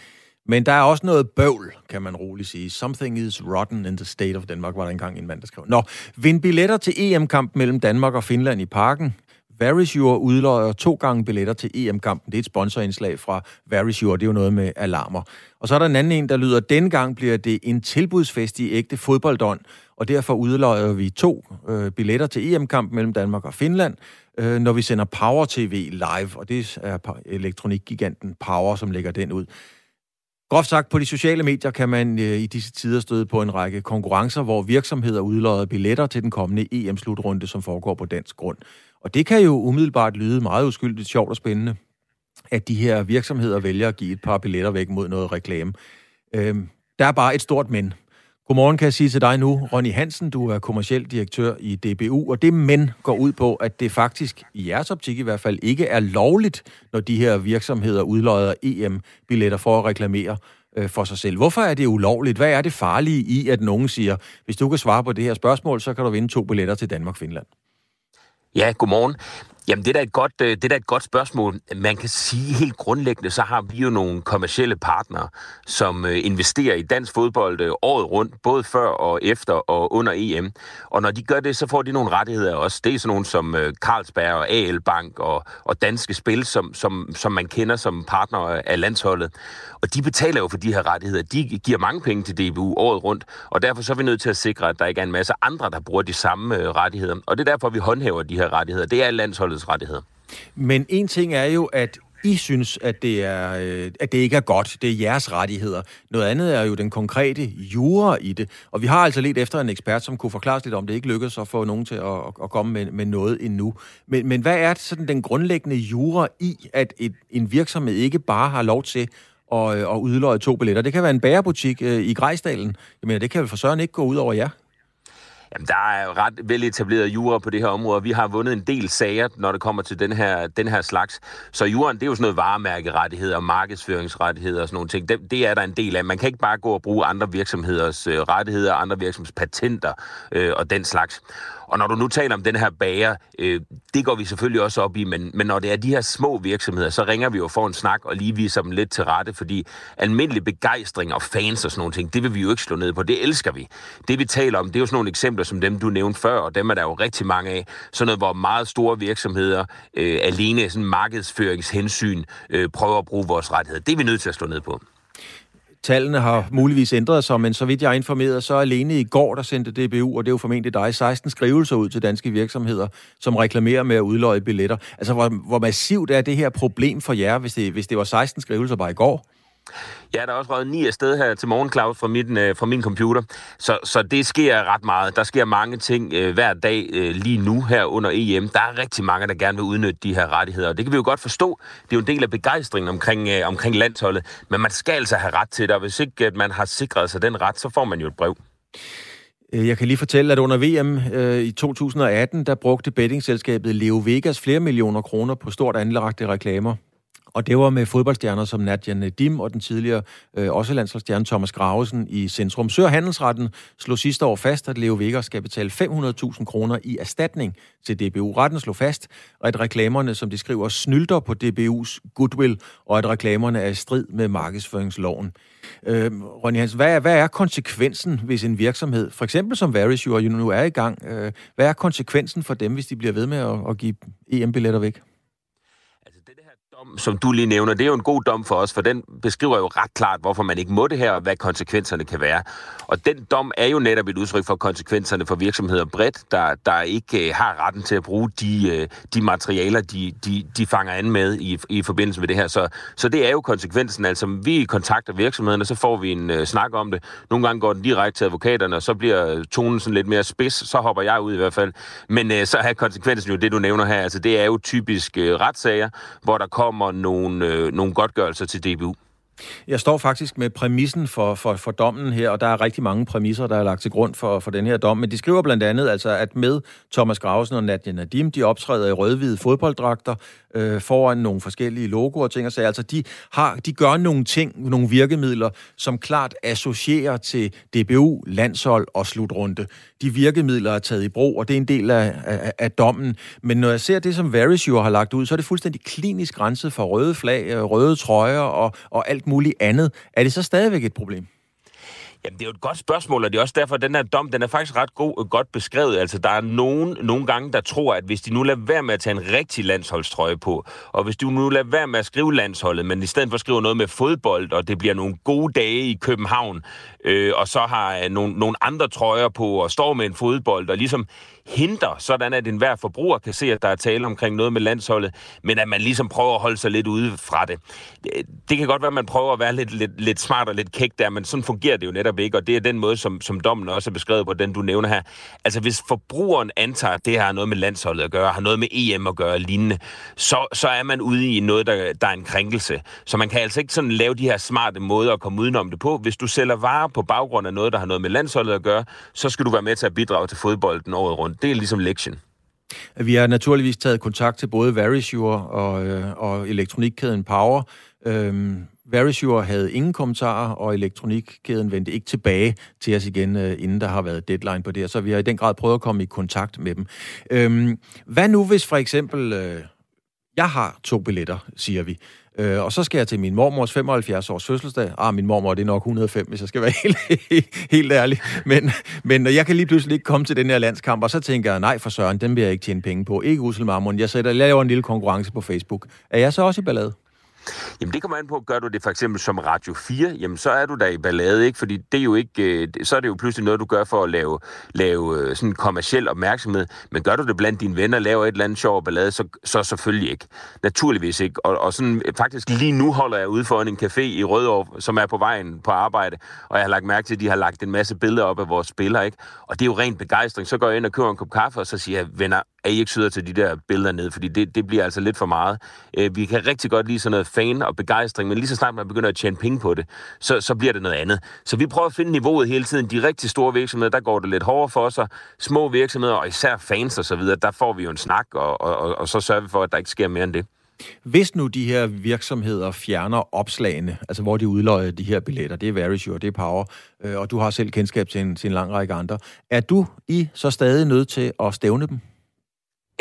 Men der er også noget bøvl, kan man roligt sige. Something is rotten in the state of Denmark, var der engang en mand, der skrev. Nå, vind billetter til EM-kampen mellem Danmark og Finland i parken. Verisure udløjer to gange billetter til EM-kampen. Det er et sponsorindslag fra Verisure. Det er jo noget med alarmer. Og så er der en anden en, der lyder, denne gang bliver det en tilbudsfest i ægte fodboldånd, og derfor udløjer vi to øh, billetter til EM-kampen mellem Danmark og Finland, øh, når vi sender Power TV live, og det er elektronikgiganten Power, som lægger den ud. Groft sagt, på de sociale medier kan man øh, i disse tider støde på en række konkurrencer, hvor virksomheder udlodder billetter til den kommende EM-slutrunde, som foregår på dansk grund. Og det kan jo umiddelbart lyde meget uskyldigt, sjovt og spændende, at de her virksomheder vælger at give et par billetter væk mod noget reklame. Øh, der er bare et stort men. Godmorgen kan jeg sige til dig nu, Ronny Hansen, du er kommersiel direktør i DBU, og det men går ud på, at det faktisk, i jeres optik i hvert fald, ikke er lovligt, når de her virksomheder udløjer EM-billetter for at reklamere øh, for sig selv. Hvorfor er det ulovligt? Hvad er det farlige i, at nogen siger, hvis du kan svare på det her spørgsmål, så kan du vinde to billetter til Danmark-Finland? Ja, godmorgen. Jamen, det er, da et godt, øh, det er da et godt spørgsmål. Man kan sige helt grundlæggende, så har vi jo nogle kommercielle partnere, som øh, investerer i dansk fodbold øh, året rundt, både før og efter og under EM. Og når de gør det, så får de nogle rettigheder også. Det er sådan nogle som Carlsberg og AL Bank og, og Danske Spil, som, som, som man kender som partner af landsholdet. Og de betaler jo for de her rettigheder. De giver mange penge til DBU året rundt, og derfor så er vi nødt til at sikre, at der ikke er en masse andre, der bruger de samme rettigheder. Og det er derfor, vi håndhæver de her rettigheder. Det er landsholdet rettigheder. Men en ting er jo, at I synes, at det, er, øh, at det ikke er godt. Det er jeres rettigheder. Noget andet er jo den konkrete jura i det. Og vi har altså let efter en ekspert, som kunne forklare lidt om det ikke lykkedes at få nogen til at, at komme med, med noget endnu. Men, men hvad er sådan den grundlæggende jura i, at et, en virksomhed ikke bare har lov til at, øh, at udløje to billetter? Det kan være en bærebutik øh, i Grejsdalen. Jamen, det kan vel for søren ikke gå ud over jer? Jamen, der er jo ret veletableret jura på det her område. Vi har vundet en del sager, når det kommer til den her, den her slags. Så juraen, det er jo sådan noget varemærkerettigheder og markedsføringsrettigheder og sådan nogle ting. Det, det er der en del af. Man kan ikke bare gå og bruge andre virksomheders øh, rettigheder, andre virksomheders patenter øh, og den slags. Og når du nu taler om den her bager, øh, det går vi selvfølgelig også op i, men, men når det er de her små virksomheder, så ringer vi jo for en snak og lige viser dem lidt til rette, fordi almindelig begejstring og fans og sådan nogle ting, det vil vi jo ikke slå ned på. Det elsker vi. Det vi taler om, det er jo sådan nogle eksempler som dem, du nævnte før, og dem er der jo rigtig mange af. Sådan noget, hvor meget store virksomheder øh, alene sådan markedsføringshensyn øh, prøver at bruge vores rettigheder. Det er vi nødt til at slå ned på. Tallene har muligvis ændret sig, men så vidt jeg er informeret, så alene i går, der sendte DBU, og det er jo formentlig dig, 16 skrivelser ud til danske virksomheder, som reklamerer med at udløje billetter. Altså, hvor, hvor massivt er det her problem for jer, hvis det, hvis det var 16 skrivelser bare i går? Ja, der er også røget ni afsted her til morgen, Claus, fra min, øh, fra min computer. Så, så det sker ret meget. Der sker mange ting øh, hver dag øh, lige nu her under EM. Der er rigtig mange, der gerne vil udnytte de her rettigheder. Og det kan vi jo godt forstå. Det er jo en del af begejstringen omkring, øh, omkring landsholdet. Men man skal altså have ret til det, og hvis ikke at man har sikret sig den ret, så får man jo et brev. Øh, jeg kan lige fortælle, at under VM øh, i 2018, der brugte bettingselskabet Leo Vegas flere millioner kroner på stort anlagte reklamer og det var med fodboldstjerner som Nadia Nedim og den tidligere øh, også landsholdsstjerne Thomas Gravesen i centrum. Sør Handelsretten slog sidste år fast, at Leo Vegas skal betale 500.000 kroner i erstatning til DBU. Retten slog fast, at reklamerne, som de skriver, snylder på DBU's goodwill, og at reklamerne er i strid med markedsføringsloven. Øh, Ronny Hansen, hvad er, hvad er konsekvensen, hvis en virksomhed, for eksempel som Verisure nu er i gang, øh, hvad er konsekvensen for dem, hvis de bliver ved med at, at give EM-billetter væk? Dom, som du lige nævner, det er jo en god dom for os, for den beskriver jo ret klart, hvorfor man ikke må det her, og hvad konsekvenserne kan være. Og den dom er jo netop et udtryk for konsekvenserne for virksomheder bredt, der, der ikke øh, har retten til at bruge de, øh, de materialer, de, de, de fanger an med i, i forbindelse med det her. Så, så det er jo konsekvensen. Altså, vi kontakter virksomhederne, så får vi en øh, snak om det. Nogle gange går den direkte til advokaterne, og så bliver tonen sådan lidt mere spids. Så hopper jeg ud i hvert fald. Men øh, så er konsekvensen jo det, du nævner her. Altså, det er jo typisk øh, retssager, hvor der kommer kommer nogle, øh, nogle godtgørelser til DBU. Jeg står faktisk med præmissen for, for, for dommen her, og der er rigtig mange præmisser, der er lagt til grund for, for den her dom. Men de skriver blandt andet, altså, at med Thomas Grausen og Nadia Nadim, de optræder i rødhvide fodbolddragter øh, foran nogle forskellige logoer og ting og sager. Altså, de, har, de gør nogle ting, nogle virkemidler, som klart associerer til DBU, landshold og slutrunde. De virkemidler er taget i brug, og det er en del af, af, af dommen. Men når jeg ser det, som Verisure har lagt ud, så er det fuldstændig klinisk grænset for røde flag, øh, røde trøjer og, og alt muligt andet. Er det så stadigvæk et problem? Jamen, det er jo et godt spørgsmål, og det er også derfor, at den her dom, den er faktisk ret god, øh, godt beskrevet. Altså, der er nogen, nogle gange, der tror, at hvis de nu lader være med at tage en rigtig landsholdstrøje på, og hvis du nu lader være med at skrive landsholdet, men i stedet for skrive noget med fodbold, og det bliver nogle gode dage i København, øh, og så har øh, nogle, nogle andre trøjer på, og står med en fodbold, og ligesom hindre, sådan at enhver forbruger kan se, at der er tale omkring noget med landsholdet, men at man ligesom prøver at holde sig lidt ude fra det. Det kan godt være, at man prøver at være lidt, lidt, lidt smart og lidt kæk der, men sådan fungerer det jo netop ikke, og det er den måde, som, som dommen også er beskrevet på, den du nævner her. Altså hvis forbrugeren antager, at det her har noget med landsholdet at gøre, har noget med EM at gøre lignende, så, så er man ude i noget, der, der er en krænkelse. Så man kan altså ikke sådan lave de her smarte måder at komme udenom det på. Hvis du sælger varer på baggrund af noget, der har noget med landsholdet at gøre, så skal du være med til at bidrage til fodbolden året rundt. Det er ligesom lektien. Vi har naturligvis taget kontakt til både Verisure og, øh, og elektronikkæden Power. Øhm, Verisure havde ingen kommentarer, og elektronikkæden vendte ikke tilbage til os igen, øh, inden der har været deadline på det Så vi har i den grad prøvet at komme i kontakt med dem. Øhm, hvad nu hvis for eksempel... Øh, jeg har to billetter, siger vi. Øh, og så skal jeg til min mormors 75 års fødselsdag. Ah, min mormor, det er nok 105, hvis jeg skal være [LAUGHS] helt, helt ærlig. Men, men jeg kan lige pludselig ikke komme til den her landskamp, og så tænker jeg, nej for søren, den vil jeg ikke tjene penge på. Ikke Ussel Marmon. Jeg, sætter, laver en lille konkurrence på Facebook. Er jeg så også i ballade? Jamen det kommer an på, gør du det for eksempel som Radio 4, jamen så er du der i ballade, ikke? Fordi det er jo ikke, øh, så er det jo pludselig noget, du gør for at lave, lave øh, sådan kommersiel opmærksomhed. Men gør du det blandt dine venner, laver et eller andet sjov ballade, så, så selvfølgelig ikke. Naturligvis ikke. Og, og sådan, øh, faktisk lige nu holder jeg ude foran en café i Rødovre, som er på vejen på arbejde, og jeg har lagt mærke til, at de har lagt en masse billeder op af vores spillere, ikke? Og det er jo rent begejstring. Så går jeg ind og køber en kop kaffe, og så siger jeg, venner, at I ikke sidder til de der billeder ned? Fordi det, det bliver altså lidt for meget. Øh, vi kan rigtig godt lide sådan noget fan og begejstring, men lige så snart man begynder at tjene penge på det, så, så bliver det noget andet. Så vi prøver at finde niveauet hele tiden. De rigtig store virksomheder, der går det lidt hårdere for sig. Små virksomheder, og især fans og så videre, der får vi jo en snak, og, og, og, og så sørger vi for, at der ikke sker mere end det. Hvis nu de her virksomheder fjerner opslagene, altså hvor de udløjer de her billetter, det er Verisure, det er Power, øh, og du har selv kendskab til en, til en lang række andre, er du i så stadig nødt til at stævne dem?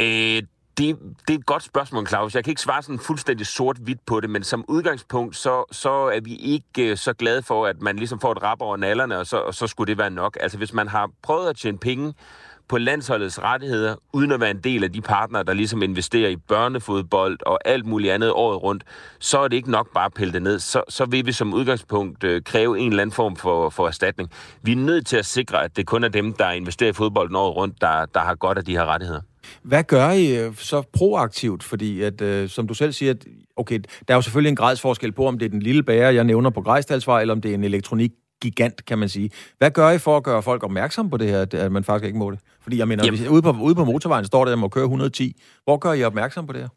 Øh, det, det er et godt spørgsmål, Claus. Jeg kan ikke svare sådan fuldstændig sort-hvidt på det, men som udgangspunkt, så, så er vi ikke øh, så glade for, at man ligesom får et rap over nallerne, og så, og så skulle det være nok. Altså, hvis man har prøvet at tjene penge på landsholdets rettigheder, uden at være en del af de partnere, der ligesom investerer i børnefodbold og alt muligt andet året rundt, så er det ikke nok bare at pille det ned. Så, så vil vi som udgangspunkt øh, kræve en eller anden form for, for erstatning. Vi er nødt til at sikre, at det kun er dem, der investerer i fodbolden året rundt, der, der har godt af de her rettigheder. Hvad gør I øh, så proaktivt? Fordi, at, øh, som du selv siger, at, okay, der er jo selvfølgelig en gradsforskel på, om det er den lille bager, jeg nævner på Grejsdalsvej, eller om det er en elektronik gigant, kan man sige. Hvad gør I for at gøre folk opmærksom på det her, at man faktisk ikke må det? Fordi jeg mener, hvis, ude, på, ude på motorvejen står der, at man må køre 110. Hvor gør I opmærksom på det her?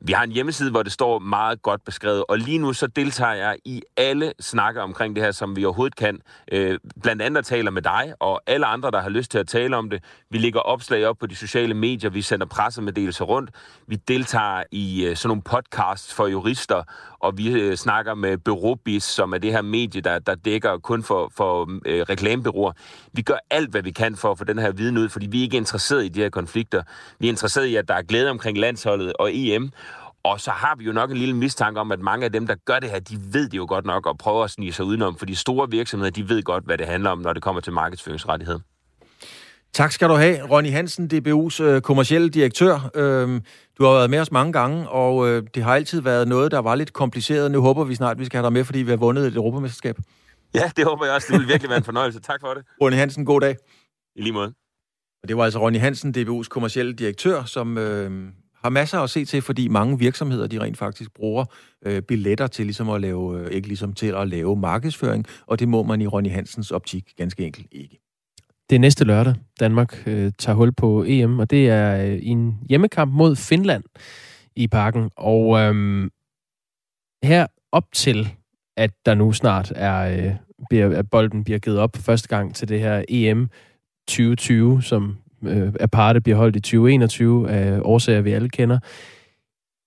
Vi har en hjemmeside, hvor det står meget godt beskrevet, og lige nu så deltager jeg i alle snakker omkring det her, som vi overhovedet kan. Øh, blandt andet taler med dig og alle andre, der har lyst til at tale om det. Vi lægger opslag op på de sociale medier, vi sender pressemeddelelser rundt. Vi deltager i øh, sådan nogle podcasts for jurister, og vi øh, snakker med Bureaubis, som er det her medie, der, der dækker kun for, for øh, reklamebyråer. Vi gør alt, hvad vi kan for at få den her viden ud, fordi vi er ikke interesseret i de her konflikter. Vi er interesseret i, at der er glæde omkring landsholdet og EM, og så har vi jo nok en lille mistanke om, at mange af dem, der gør det her, de ved det jo godt nok og prøver at snige sig udenom, for de store virksomheder, de ved godt, hvad det handler om, når det kommer til markedsføringsrettighed. Tak skal du have, Ronny Hansen, DBU's øh, kommercielle direktør. Øhm, du har været med os mange gange, og øh, det har altid været noget, der var lidt kompliceret. Nu håber vi snart, vi skal have dig med, fordi vi har vundet et europamesterskab. Ja, det håber jeg også. Det vil virkelig være en fornøjelse. Tak for det. Ronny Hansen, god dag. I lige måde. Og det var altså Ronny Hansen, DBU's kommercielle direktør, som øh, har masser at se til, fordi mange virksomheder, de rent faktisk bruger øh, billetter til ligesom at lave, øh, ikke ligesom til at lave markedsføring, og det må man i Ronny Hansens optik ganske enkelt ikke. Det er næste lørdag, Danmark øh, tager hul på EM, og det er øh, en hjemmekamp mod Finland i parken. Og øh, her op til, at der nu snart er, øh, bliver, at bolden bliver givet op første gang til det her EM 2020, som øh, aparte bliver holdt i 2021 af årsager, vi alle kender.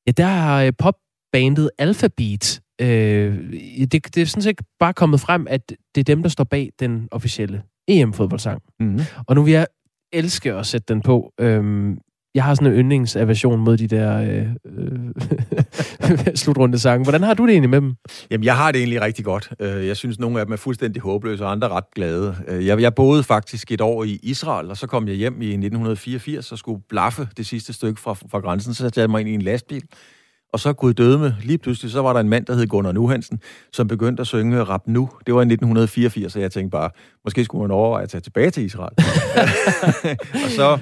Ja, der har øh, popbandet Alphabet, øh, det, det er sådan set bare kommet frem, at det er dem, der står bag den officielle EM-fodboldsang. Mm-hmm. Og nu vil jeg elske at sætte den på. Øhm, jeg har sådan en yndlingsaversion mod de der øh, øh, [LAUGHS] slutrunde sange. Hvordan har du det egentlig med dem? Jamen, jeg har det egentlig rigtig godt. Øh, jeg synes, nogle af dem er fuldstændig håbløse, og andre ret glade. Øh, jeg, jeg boede faktisk et år i Israel, og så kom jeg hjem i 1984 og skulle blaffe det sidste stykke fra, fra grænsen. Så satte jeg mig ind i en lastbil, og så Gud døde med, lige pludselig, så var der en mand, der hed Gunnar Nuhansen, som begyndte at synge rap nu. Det var i 1984, og jeg tænkte bare, måske skulle man overveje at tage tilbage til Israel. [LAUGHS] [LAUGHS] og så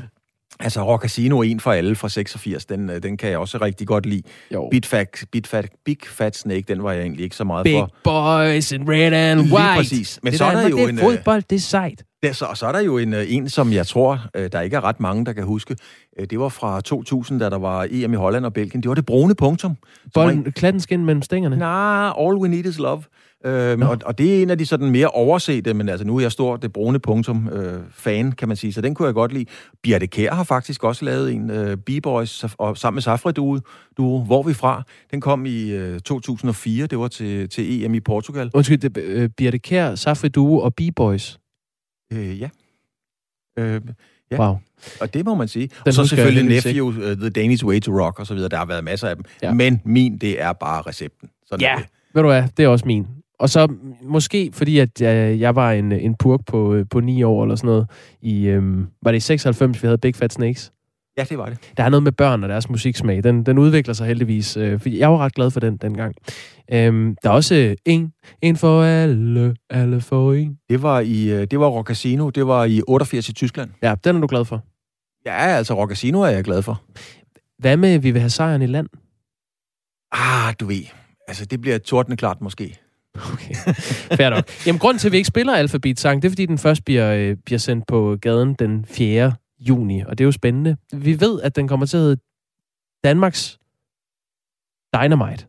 Altså, Rock Casino, en for alle fra 86, den, øh, den kan jeg også rigtig godt lide. Jo. Big Fat, Big, Fat, Big Fat Snake, den var jeg egentlig ikke så meget Big for. Big Boys in red and white. Lige præcis. Men det så er der, der jo det er en... Øh, fodbold, det er sejt. Det, så, og så er der jo en, øh, en, som jeg tror, der ikke er ret mange, der kan huske. Det var fra 2000, da der var EM i Holland og Belgien. Det var det brune punktum. Bolden, klatten skin mellem stængerne? Nej, all we need is love. Øhm, og, og det er en af de sådan mere oversete, men altså nu er jeg stor det brune punktum øh, fan, kan man sige, så den kunne jeg godt lide. Birte Kær har faktisk også lavet en øh, B-Boys og, sammen med Safri Duo, Duo, Hvor vi fra. Den kom i øh, 2004, det var til, til EM i Portugal. Undskyld, det, øh, Birte Kær, Safri Duo og B-Boys? Øh, ja. Øh, Ja. Wow. Og det må man sige. Den og så selvfølgelig Nephew, uh, The Danish Way to Rock og så videre. Der har været masser af dem. Ja. Men min, det er bare recepten. Sådan ja, det. ved du hvad, det er også min. Og så måske, fordi at jeg, jeg var en, en purk på, på ni år eller sådan noget, i, øhm, var det i 96, vi havde Big Fat Snakes? Ja, det var det. Der er noget med børn og deres musiksmag. Den, den udvikler sig heldigvis. Øh, fordi jeg var ret glad for den dengang. Øhm, der er også øh, en, en for alle, alle for en. Det var i øh, det var Rock Casino. Det var i 88 i Tyskland. Ja, den er du glad for. Ja, altså Rock Casino er jeg glad for. Hvad med, vi vil have sejren i land? Ah, du ved. Altså, det bliver tordende klart måske. [LAUGHS] Okay, fair nok. Jamen, grund til, at vi ikke spiller Alphabet-sang, det er, fordi den først bliver, øh, bliver sendt på gaden den 4. juni, og det er jo spændende. Vi ved, at den kommer til at hedde Danmarks Dynamite.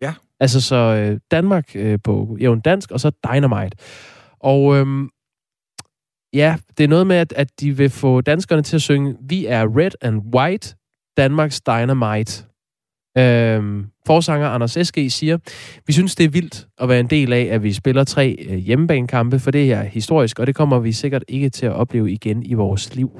Ja. Altså så øh, Danmark øh, på jævn dansk, og så Dynamite. Og øhm, ja, det er noget med, at, at de vil få danskerne til at synge, vi er red and white, Danmarks Dynamite. Øhm, forsanger Anders S.G. siger, vi synes, det er vildt at være en del af, at vi spiller tre øh, hjemmebanekampe, for det er historisk, og det kommer vi sikkert ikke til at opleve igen i vores liv.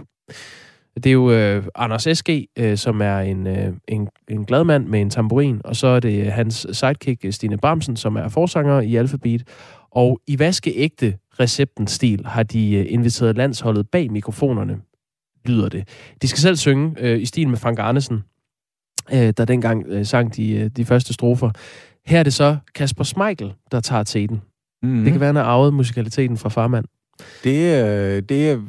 Det er jo øh, Anders S.G., øh, som er en, øh, en, en glad mand med en tamburin, og så er det hans sidekick Stine Bamsen, som er forsanger i Alphabet. Og i vaskeægte recepten-stil har de øh, inviteret landsholdet bag mikrofonerne, lyder det. De skal selv synge øh, i stil med Frank Arnesen, øh, der dengang øh, sang de, øh, de første strofer. Her er det så Kasper Smeichel, der tager teten. Mm-hmm. Det kan være, han har arvet musikaliteten fra farmand. Det, øh, det,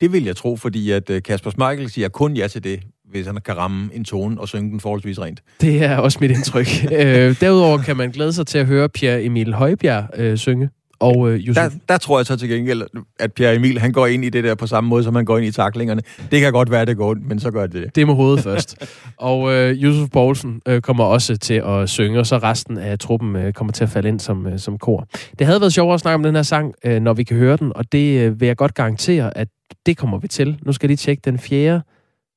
det vil jeg tro, fordi at øh, Kasper Smeichel siger kun ja til det, hvis han kan ramme en tone og synge den forholdsvis rent. Det er også mit indtryk. [LAUGHS] øh, derudover kan man glæde sig til at høre Pierre Emil Højbjerg øh, synge. Og øh, der, der tror jeg så til gengæld, at Pierre Emil han går ind i det der på samme måde, som han går ind i taklingerne. Det kan godt være, det går men så gør det det. Det med hovedet først. [LAUGHS] Og øh, Yusuf Poulsen øh, kommer også til at synge, og så resten af truppen øh, kommer til at falde ind som, øh, som kor. Det havde været sjovere at snakke om den her sang, øh, når vi kan høre den, og det øh, vil jeg godt garantere, at det kommer vi til. Nu skal jeg lige tjekke den fjerde.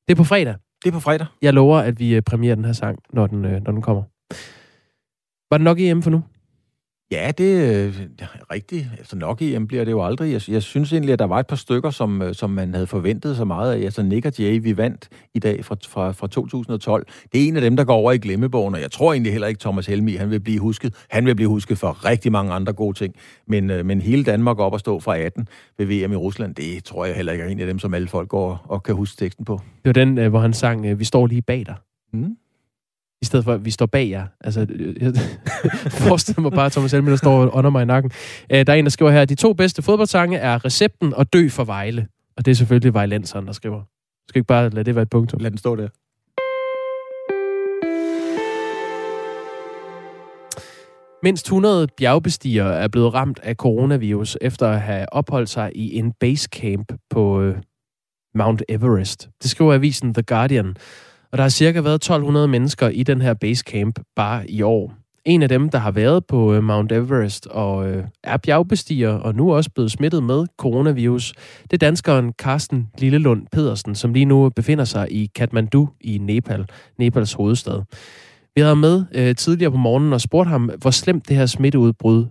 Det er på fredag. Det er på fredag. Jeg lover, at vi øh, premierer den her sang, når den, øh, når den kommer. Var det nok EM for nu? Ja, det er øh, rigtigt. Altså nok EM bliver det jo aldrig. Jeg, jeg synes egentlig, at der var et par stykker, som, øh, som man havde forventet så meget af. Altså Nick og Jay, vi vandt i dag fra, fra, fra 2012. Det er en af dem, der går over i glemmebogen, og jeg tror egentlig heller ikke, Thomas Helmi, han vil blive husket. Han vil blive husket for rigtig mange andre gode ting. Men, øh, men hele Danmark op og stå fra 18 ved VM i Rusland, det tror jeg heller ikke er en af dem, som alle folk går og kan huske teksten på. Det var den, hvor han sang, vi står lige bag dig. Mm i stedet for, at vi står bag jer. Altså, jeg [LAUGHS] forestiller mig bare, at Thomas Helmi, der står under mig i nakken. Øh, der er en, der skriver her, de to bedste fodboldsange er Recepten og Dø for Vejle. Og det er selvfølgelig Vejlenseren, der skriver. Skal ikke bare lade det være et punktum? Lad den stå der. Mindst 100 bjergbestigere er blevet ramt af coronavirus efter at have opholdt sig i en basecamp på øh, Mount Everest. Det skriver avisen The Guardian. Og der har cirka været 1200 mennesker i den her basecamp bare i år. En af dem, der har været på øh, Mount Everest og øh, er bjergbestiger og nu også blevet smittet med coronavirus, det er danskeren Carsten Lillelund Pedersen, som lige nu befinder sig i Kathmandu i Nepal, Nepals hovedstad. Vi havde med øh, tidligere på morgenen og spurgte ham, hvor slemt det her smitteudbrud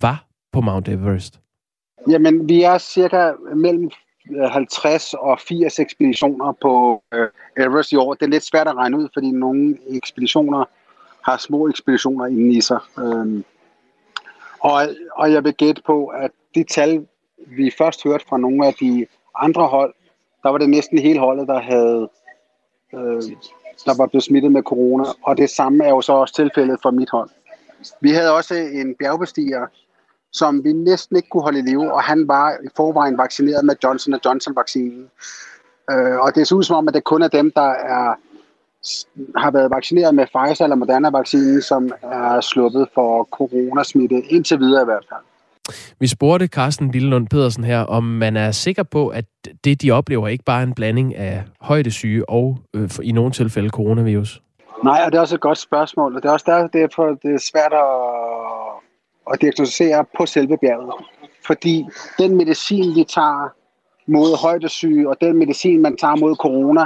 var på Mount Everest. Jamen, vi er cirka mellem 50 og 80 ekspeditioner på øh, Everest i år. Det er lidt svært at regne ud, fordi nogle ekspeditioner har små ekspeditioner inden i sig. Øhm, og, og jeg vil gætte på, at de tal, vi først hørte fra nogle af de andre hold, der var det næsten hele holdet, der havde øh, der var blevet smittet med corona, og det samme er jo så også tilfældet for mit hold. Vi havde også en bjergbestiger, som vi næsten ikke kunne holde i live, og han var i forvejen vaccineret med Johnson Johnson-vaccinen. Øh, og det ser ud som om, at det kun er dem, der er, har været vaccineret med Pfizer eller Moderna-vaccinen, som er sluppet for coronasmitte, indtil videre i hvert fald. Vi spurgte Carsten Lillelund Pedersen her, om man er sikker på, at det, de oplever, ikke bare er en blanding af højdesyge og øh, i nogle tilfælde coronavirus. Nej, og det er også et godt spørgsmål, og det er også der, derfor, det er svært at at diagnostisere på selve bjerget. Fordi den medicin, vi tager mod højdesyge, og den medicin, man tager mod corona,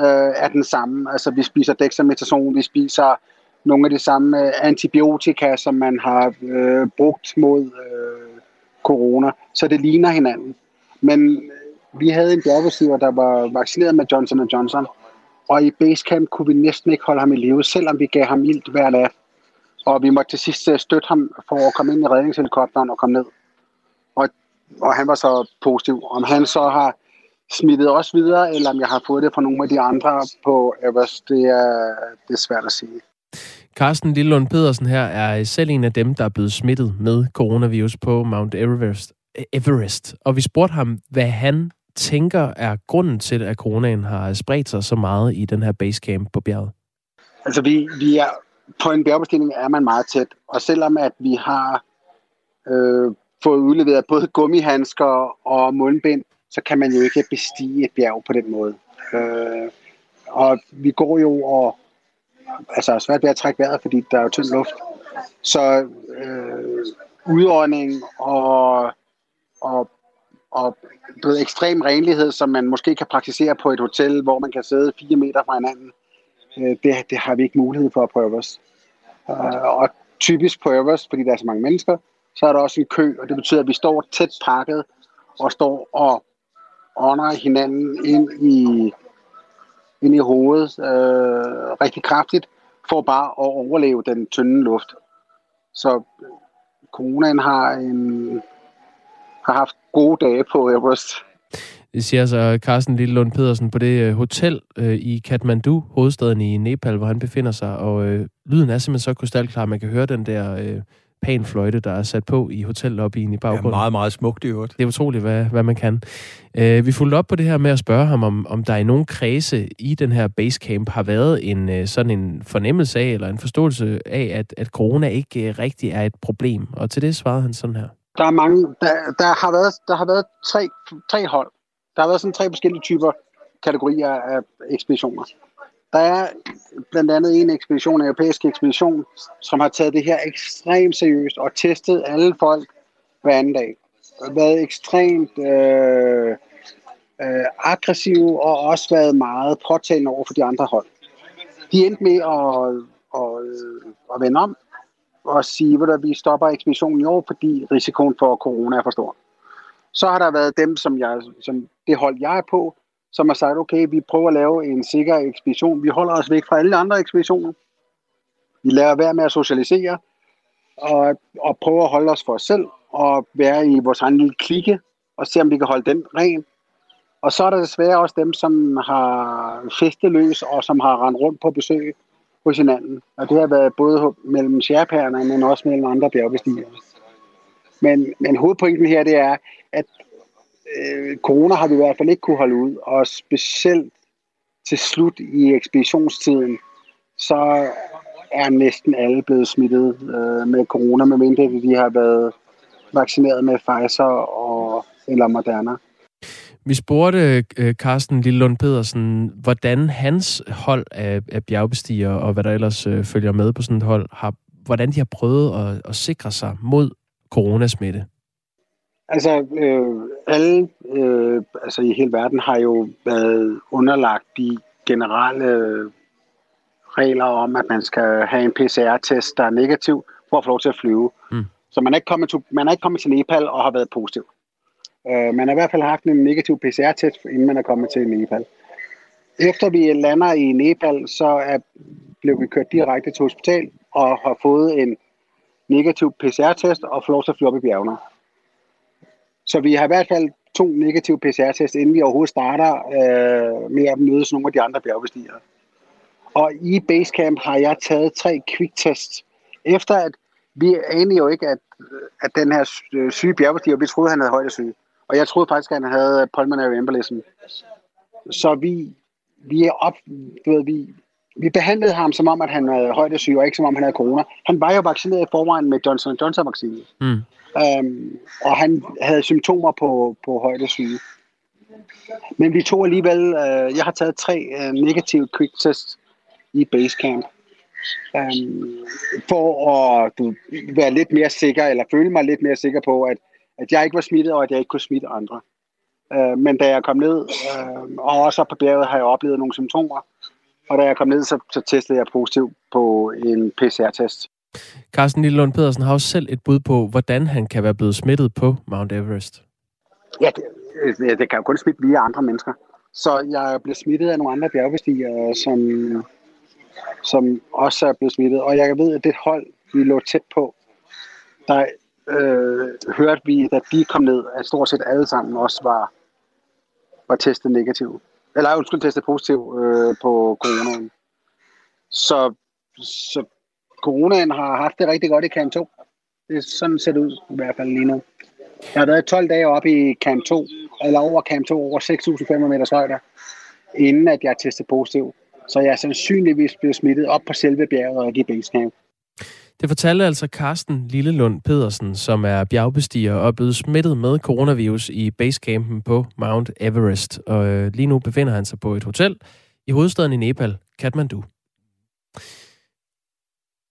øh, er den samme. Altså, vi spiser dexamethason, vi spiser nogle af de samme øh, antibiotika, som man har øh, brugt mod øh, corona. Så det ligner hinanden. Men øh, vi havde en bjergbestiger, der var vaccineret med Johnson Johnson, og i basecamp kunne vi næsten ikke holde ham i live, selvom vi gav ham ilt hver nat og vi måtte til sidst øh, støtte ham for at komme ind i redningshelikopteren og komme ned. Og, og han var så positiv. Om han så har smittet os videre, eller om jeg har fået det fra nogle af de andre på Everest, det er, det er svært at sige. Carsten Lillund Pedersen her er selv en af dem, der er blevet smittet med coronavirus på Mount Everest. Everest. Og vi spurgte ham, hvad han tænker er grunden til, at coronaen har spredt sig så meget i den her basecamp på bjerget. Altså, vi, vi er på en bjergbestigning er man meget tæt, og selvom at vi har øh, fået udleveret både gummihandsker og mundbind, så kan man jo ikke bestige et bjerg på den måde. Øh, og vi går jo og altså er svært ved at trække vejret, fordi der er jo tynd luft. Så øh, udånding og, og, og ved, ekstrem renlighed, som man måske kan praktisere på et hotel, hvor man kan sidde fire meter fra hinanden, øh, Øh, det, det har vi ikke mulighed for at prøve os. Øh, og typisk prøve os, fordi der er så mange mennesker, så er der også en kø, og det betyder, at vi står tæt pakket og står og ånder hinanden ind i, ind i hovedet øh, rigtig kraftigt, for bare at overleve den tynde luft. Så coronaen har, en, har haft gode dage på Everest. Det siger altså Carsten Lillelund Pedersen på det øh, hotel øh, i Kathmandu, hovedstaden i Nepal, hvor han befinder sig. Og øh, lyden er simpelthen så krystalklar, man kan høre den der øh, panfløjte, der er sat på i hotellobbyen i baggrunden. Ja, meget, meget smukt i øvrigt. Det er utroligt, hvad, hvad man kan. Øh, vi fulgte op på det her med at spørge ham, om, om der i nogen kredse i den her basecamp har været en øh, sådan en fornemmelse af, eller en forståelse af, at, at corona ikke øh, rigtig er et problem. Og til det svarede han sådan her. Der er mange, der, der har været, der har været tre, tre hold der har været sådan tre forskellige typer kategorier af ekspeditioner. Der er blandt andet en ekspedition, en europæisk ekspedition, som har taget det her ekstremt seriøst og testet alle folk hver anden dag. Været ekstremt øh, øh, aggressive og også været meget påtalende over for de andre hold. De endte med at, at, at vende om og sige, at vi stopper ekspeditionen i år, fordi risikoen for corona er for stor. Så har der været dem, som, jeg, som det hold, jeg er på, som har sagt, okay, vi prøver at lave en sikker ekspedition. Vi holder os væk fra alle andre ekspeditioner. Vi lader være med at socialisere, og, og prøver at holde os for os selv, og være i vores egen lille klikke, og se, om vi kan holde den ren. Og så er der desværre også dem, som har festeløs, og som har rendt rundt på besøg hos hinanden. Og det har været både mellem sjærpærerne, men også mellem andre bjergbestigere. Men, men hovedpointen her, det er, at øh, corona har vi i hvert fald ikke kunne holde ud, og specielt til slut i ekspeditionstiden, så er næsten alle blevet smittet øh, med corona, medmindre de har været vaccineret med Pfizer og, eller Moderna. Vi spurgte øh, Carsten Lillund Pedersen, hvordan hans hold af, af bjergbestiger og hvad der ellers øh, følger med på sådan et hold har hvordan de har prøvet at, at sikre sig mod coronasmitte? Altså, øh, alle øh, altså i hele verden har jo været underlagt de generelle regler om, at man skal have en PCR-test, der er negativ, for at få lov til at flyve. Mm. Så man er, ikke kommet til, man er ikke kommet til Nepal og har været positiv. Uh, man har i hvert fald haft en negativ PCR-test, inden man er kommet til Nepal. Efter vi lander i Nepal, så er, blev vi kørt direkte til hospital og har fået en negativ PCR-test og får lov til at flyve op i bjergene. Så vi har i hvert fald to negative PCR-test, inden vi overhovedet starter øh, med at møde nogle af de andre bjergbestigere. Og i Basecamp har jeg taget tre quick-tests, efter at vi anede jo ikke, at, at den her syge bjergbestiger, vi troede, han havde højdesyge. Og jeg troede faktisk, at han havde pulmonary embolism. Så vi, vi er op, du ved, vi, vi behandlede ham som om, at han havde højdesyge, og ikke som om, han havde corona. Han var jo vaccineret i forvejen med Johnson Johnson-vaccinen. Mm. Um, og han havde symptomer på, på højdesyge. Men vi tog alligevel, uh, jeg har taget tre uh, negative quick tests i Basecamp. Um, for at du, være lidt mere sikker, eller føle mig lidt mere sikker på, at, at jeg ikke var smittet, og at jeg ikke kunne smitte andre. Uh, men da jeg kom ned, uh, og også på bjerget, har jeg oplevet nogle symptomer. Og da jeg kom ned, så, så testede jeg positiv på en PCR-test. Carsten Lillelund Pedersen har også selv et bud på, hvordan han kan være blevet smittet på Mount Everest. Ja, det, det kan jo kun smitte via andre mennesker. Så jeg blev smittet af nogle andre bjergbestigere, som, som også er blevet smittet. Og jeg ved, at det hold, vi lå tæt på, der øh, hørte vi, da de kom ned, at stort set alle sammen også var, var testet negativ. Eller undskyld, testet positiv øh, på coronaen. Så, så coronaen har haft det rigtig godt i Camp 2. Det er sådan det ud i hvert fald lige nu. Jeg har været 12 dage oppe i Camp 2, eller over Camp 2, over 6.500 meters højde, inden at jeg testede positiv. Så jeg er sandsynligvis blevet smittet op på selve bjerget og ikke i basecamp. Det fortalte altså Carsten Lillelund Pedersen, som er bjergbestiger og er blevet smittet med coronavirus i basecampen på Mount Everest. Og øh, lige nu befinder han sig på et hotel i hovedstaden i Nepal, Kathmandu.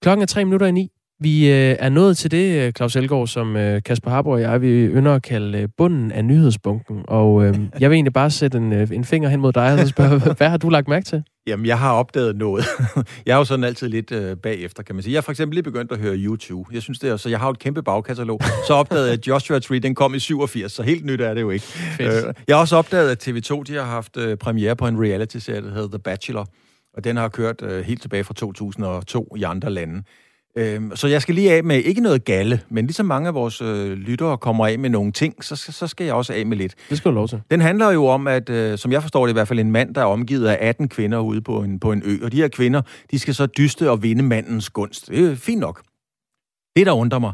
Klokken er tre minutter i ni. Vi øh, er nået til det, øh, Claus Elgaard, som øh, Kasper Harbo og jeg, vi ynder at kalde øh, bunden af nyhedsbunken. Og øh, [LAUGHS] jeg vil egentlig bare sætte en, øh, en finger hen mod dig og spørge, [LAUGHS] hvad har du lagt mærke til? Jamen, jeg har opdaget noget. [LAUGHS] jeg er jo sådan altid lidt øh, bagefter, kan man sige. Jeg har for eksempel lige begyndt at høre YouTube. Jeg synes det er, så jeg har jo et kæmpe bagkatalog. Så opdagede jeg, at Joshua Tree, den kom i 87, så helt nyt er det jo ikke. Øh, jeg har også opdaget, at TV2, de har haft øh, premiere på en reality-serie, der hedder The Bachelor. Og den har kørt øh, helt tilbage fra 2002 i andre lande. Øhm, så jeg skal lige af med, ikke noget galle, men ligesom mange af vores øh, lyttere kommer af med nogle ting, så, så skal jeg også af med lidt. Det skal du lov til. Den handler jo om, at øh, som jeg forstår det i hvert fald, en mand, der er omgivet af 18 kvinder ude på en, på en ø, og de her kvinder, de skal så dyste og vinde mandens gunst. Det er fint nok. Det, der undrer mig,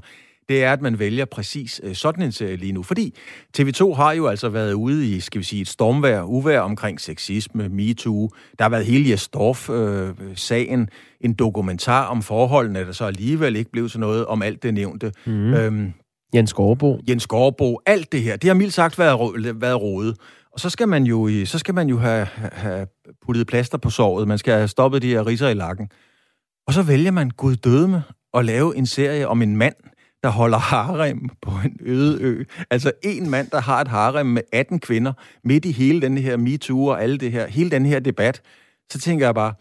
det er, at man vælger præcis øh, sådan en serie lige nu. Fordi TV2 har jo altså været ude i, skal vi sige, et stormvær, uvær omkring sexisme, MeToo. Der har været hele Jesdorf-sagen, øh, en dokumentar om forholdene, der så alligevel ikke blev sådan noget om alt det nævnte. Mm. Øhm, Jens Gårdbo. Jens Gårdbo, alt det her. Det har mildt sagt været, været rodet. Og så skal man jo, så skal man jo have, have puttet plaster på såret. Man skal have stoppet de her riser i lakken. Og så vælger man gud døde med at lave en serie om en mand, der holder harem på en øde ø. Altså en mand, der har et harem med 18 kvinder, midt i hele den her MeToo og alle det her, hele den her debat. Så tænker jeg bare,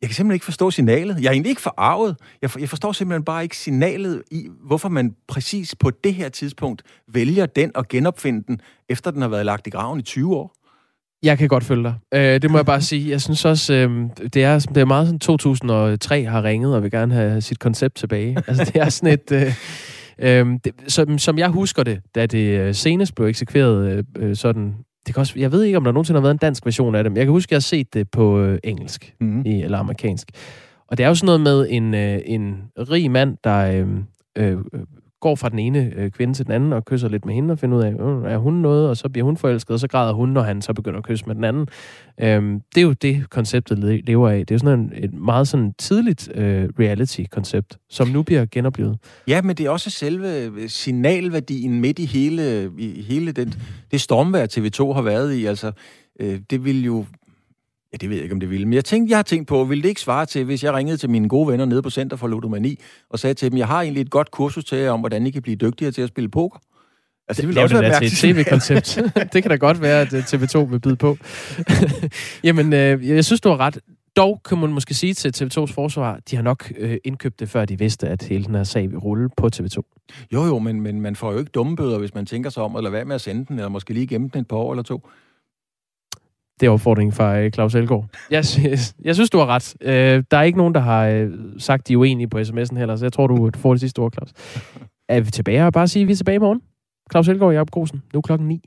jeg kan simpelthen ikke forstå signalet. Jeg er egentlig ikke forarvet. Jeg, for, jeg forstår simpelthen bare ikke signalet i, hvorfor man præcis på det her tidspunkt vælger den og genopfinde den, efter den har været lagt i graven i 20 år. Jeg kan godt følge dig. Øh, det må jeg bare [LAUGHS] sige. Jeg synes også, øh, det, er, det er meget sådan, 2003 har ringet og vil gerne have sit koncept tilbage. [LAUGHS] Altså, det er sådan et... Øh, øh, det, som, som jeg husker det, da det øh, senest blev eksekveret øh, øh, sådan... Det kan også, jeg ved ikke, om der nogensinde har været en dansk version af det, men jeg kan huske, at jeg har set det på øh, engelsk mm. i, eller amerikansk. Og det er jo sådan noget med en, øh, en rig mand, der øh, øh, går fra den ene øh, kvinde til den anden og kysser lidt med hende og finder ud af, øh, er hun noget, og så bliver hun forelsket, og så græder hun, når han så begynder at kysse med den anden. Øhm, det er jo det, konceptet lever af. Det er jo sådan en, et meget sådan tidligt øh, reality-koncept, som nu bliver genoplevet. Ja, men det er også selve øh, signalværdien midt i hele, i hele den, det stormvær, TV2 har været i. Altså, øh, det vil jo Ja, det ved jeg ikke, om det ville. Men jeg tænkte, jeg har tænkt på, ville det ikke svare til, hvis jeg ringede til mine gode venner nede på Center for Ludomani, og sagde til dem, jeg har egentlig et godt kursus til jer om, hvordan I kan blive dygtigere til at spille poker. Altså, det vil også være til et tv-koncept. [LAUGHS] [LAUGHS] det kan da godt være, at øh, TV2 vil byde på. [LAUGHS] Jamen, øh, jeg synes, du har ret. Dog kan man måske sige til TV2's forsvar, de har nok øh, indkøbt det, før de vidste, at hele den her sag vil rulle på TV2. Jo, jo, men, men man får jo ikke dumme bøder, hvis man tænker sig om at lade være med at sende den, eller måske lige gemme den et par år eller to. Det er opfordringen fra øh, Claus Elgaard. Jeg, jeg, jeg synes, du har ret. Øh, der er ikke nogen, der har øh, sagt, de er uenige på sms'en heller, så jeg tror, du får det sidste ord, Claus. [LAUGHS] Er vi tilbage? og bare sige, at vi er tilbage i morgen. Claus Elgaard og Jacob Grosen. Nu klokken 9.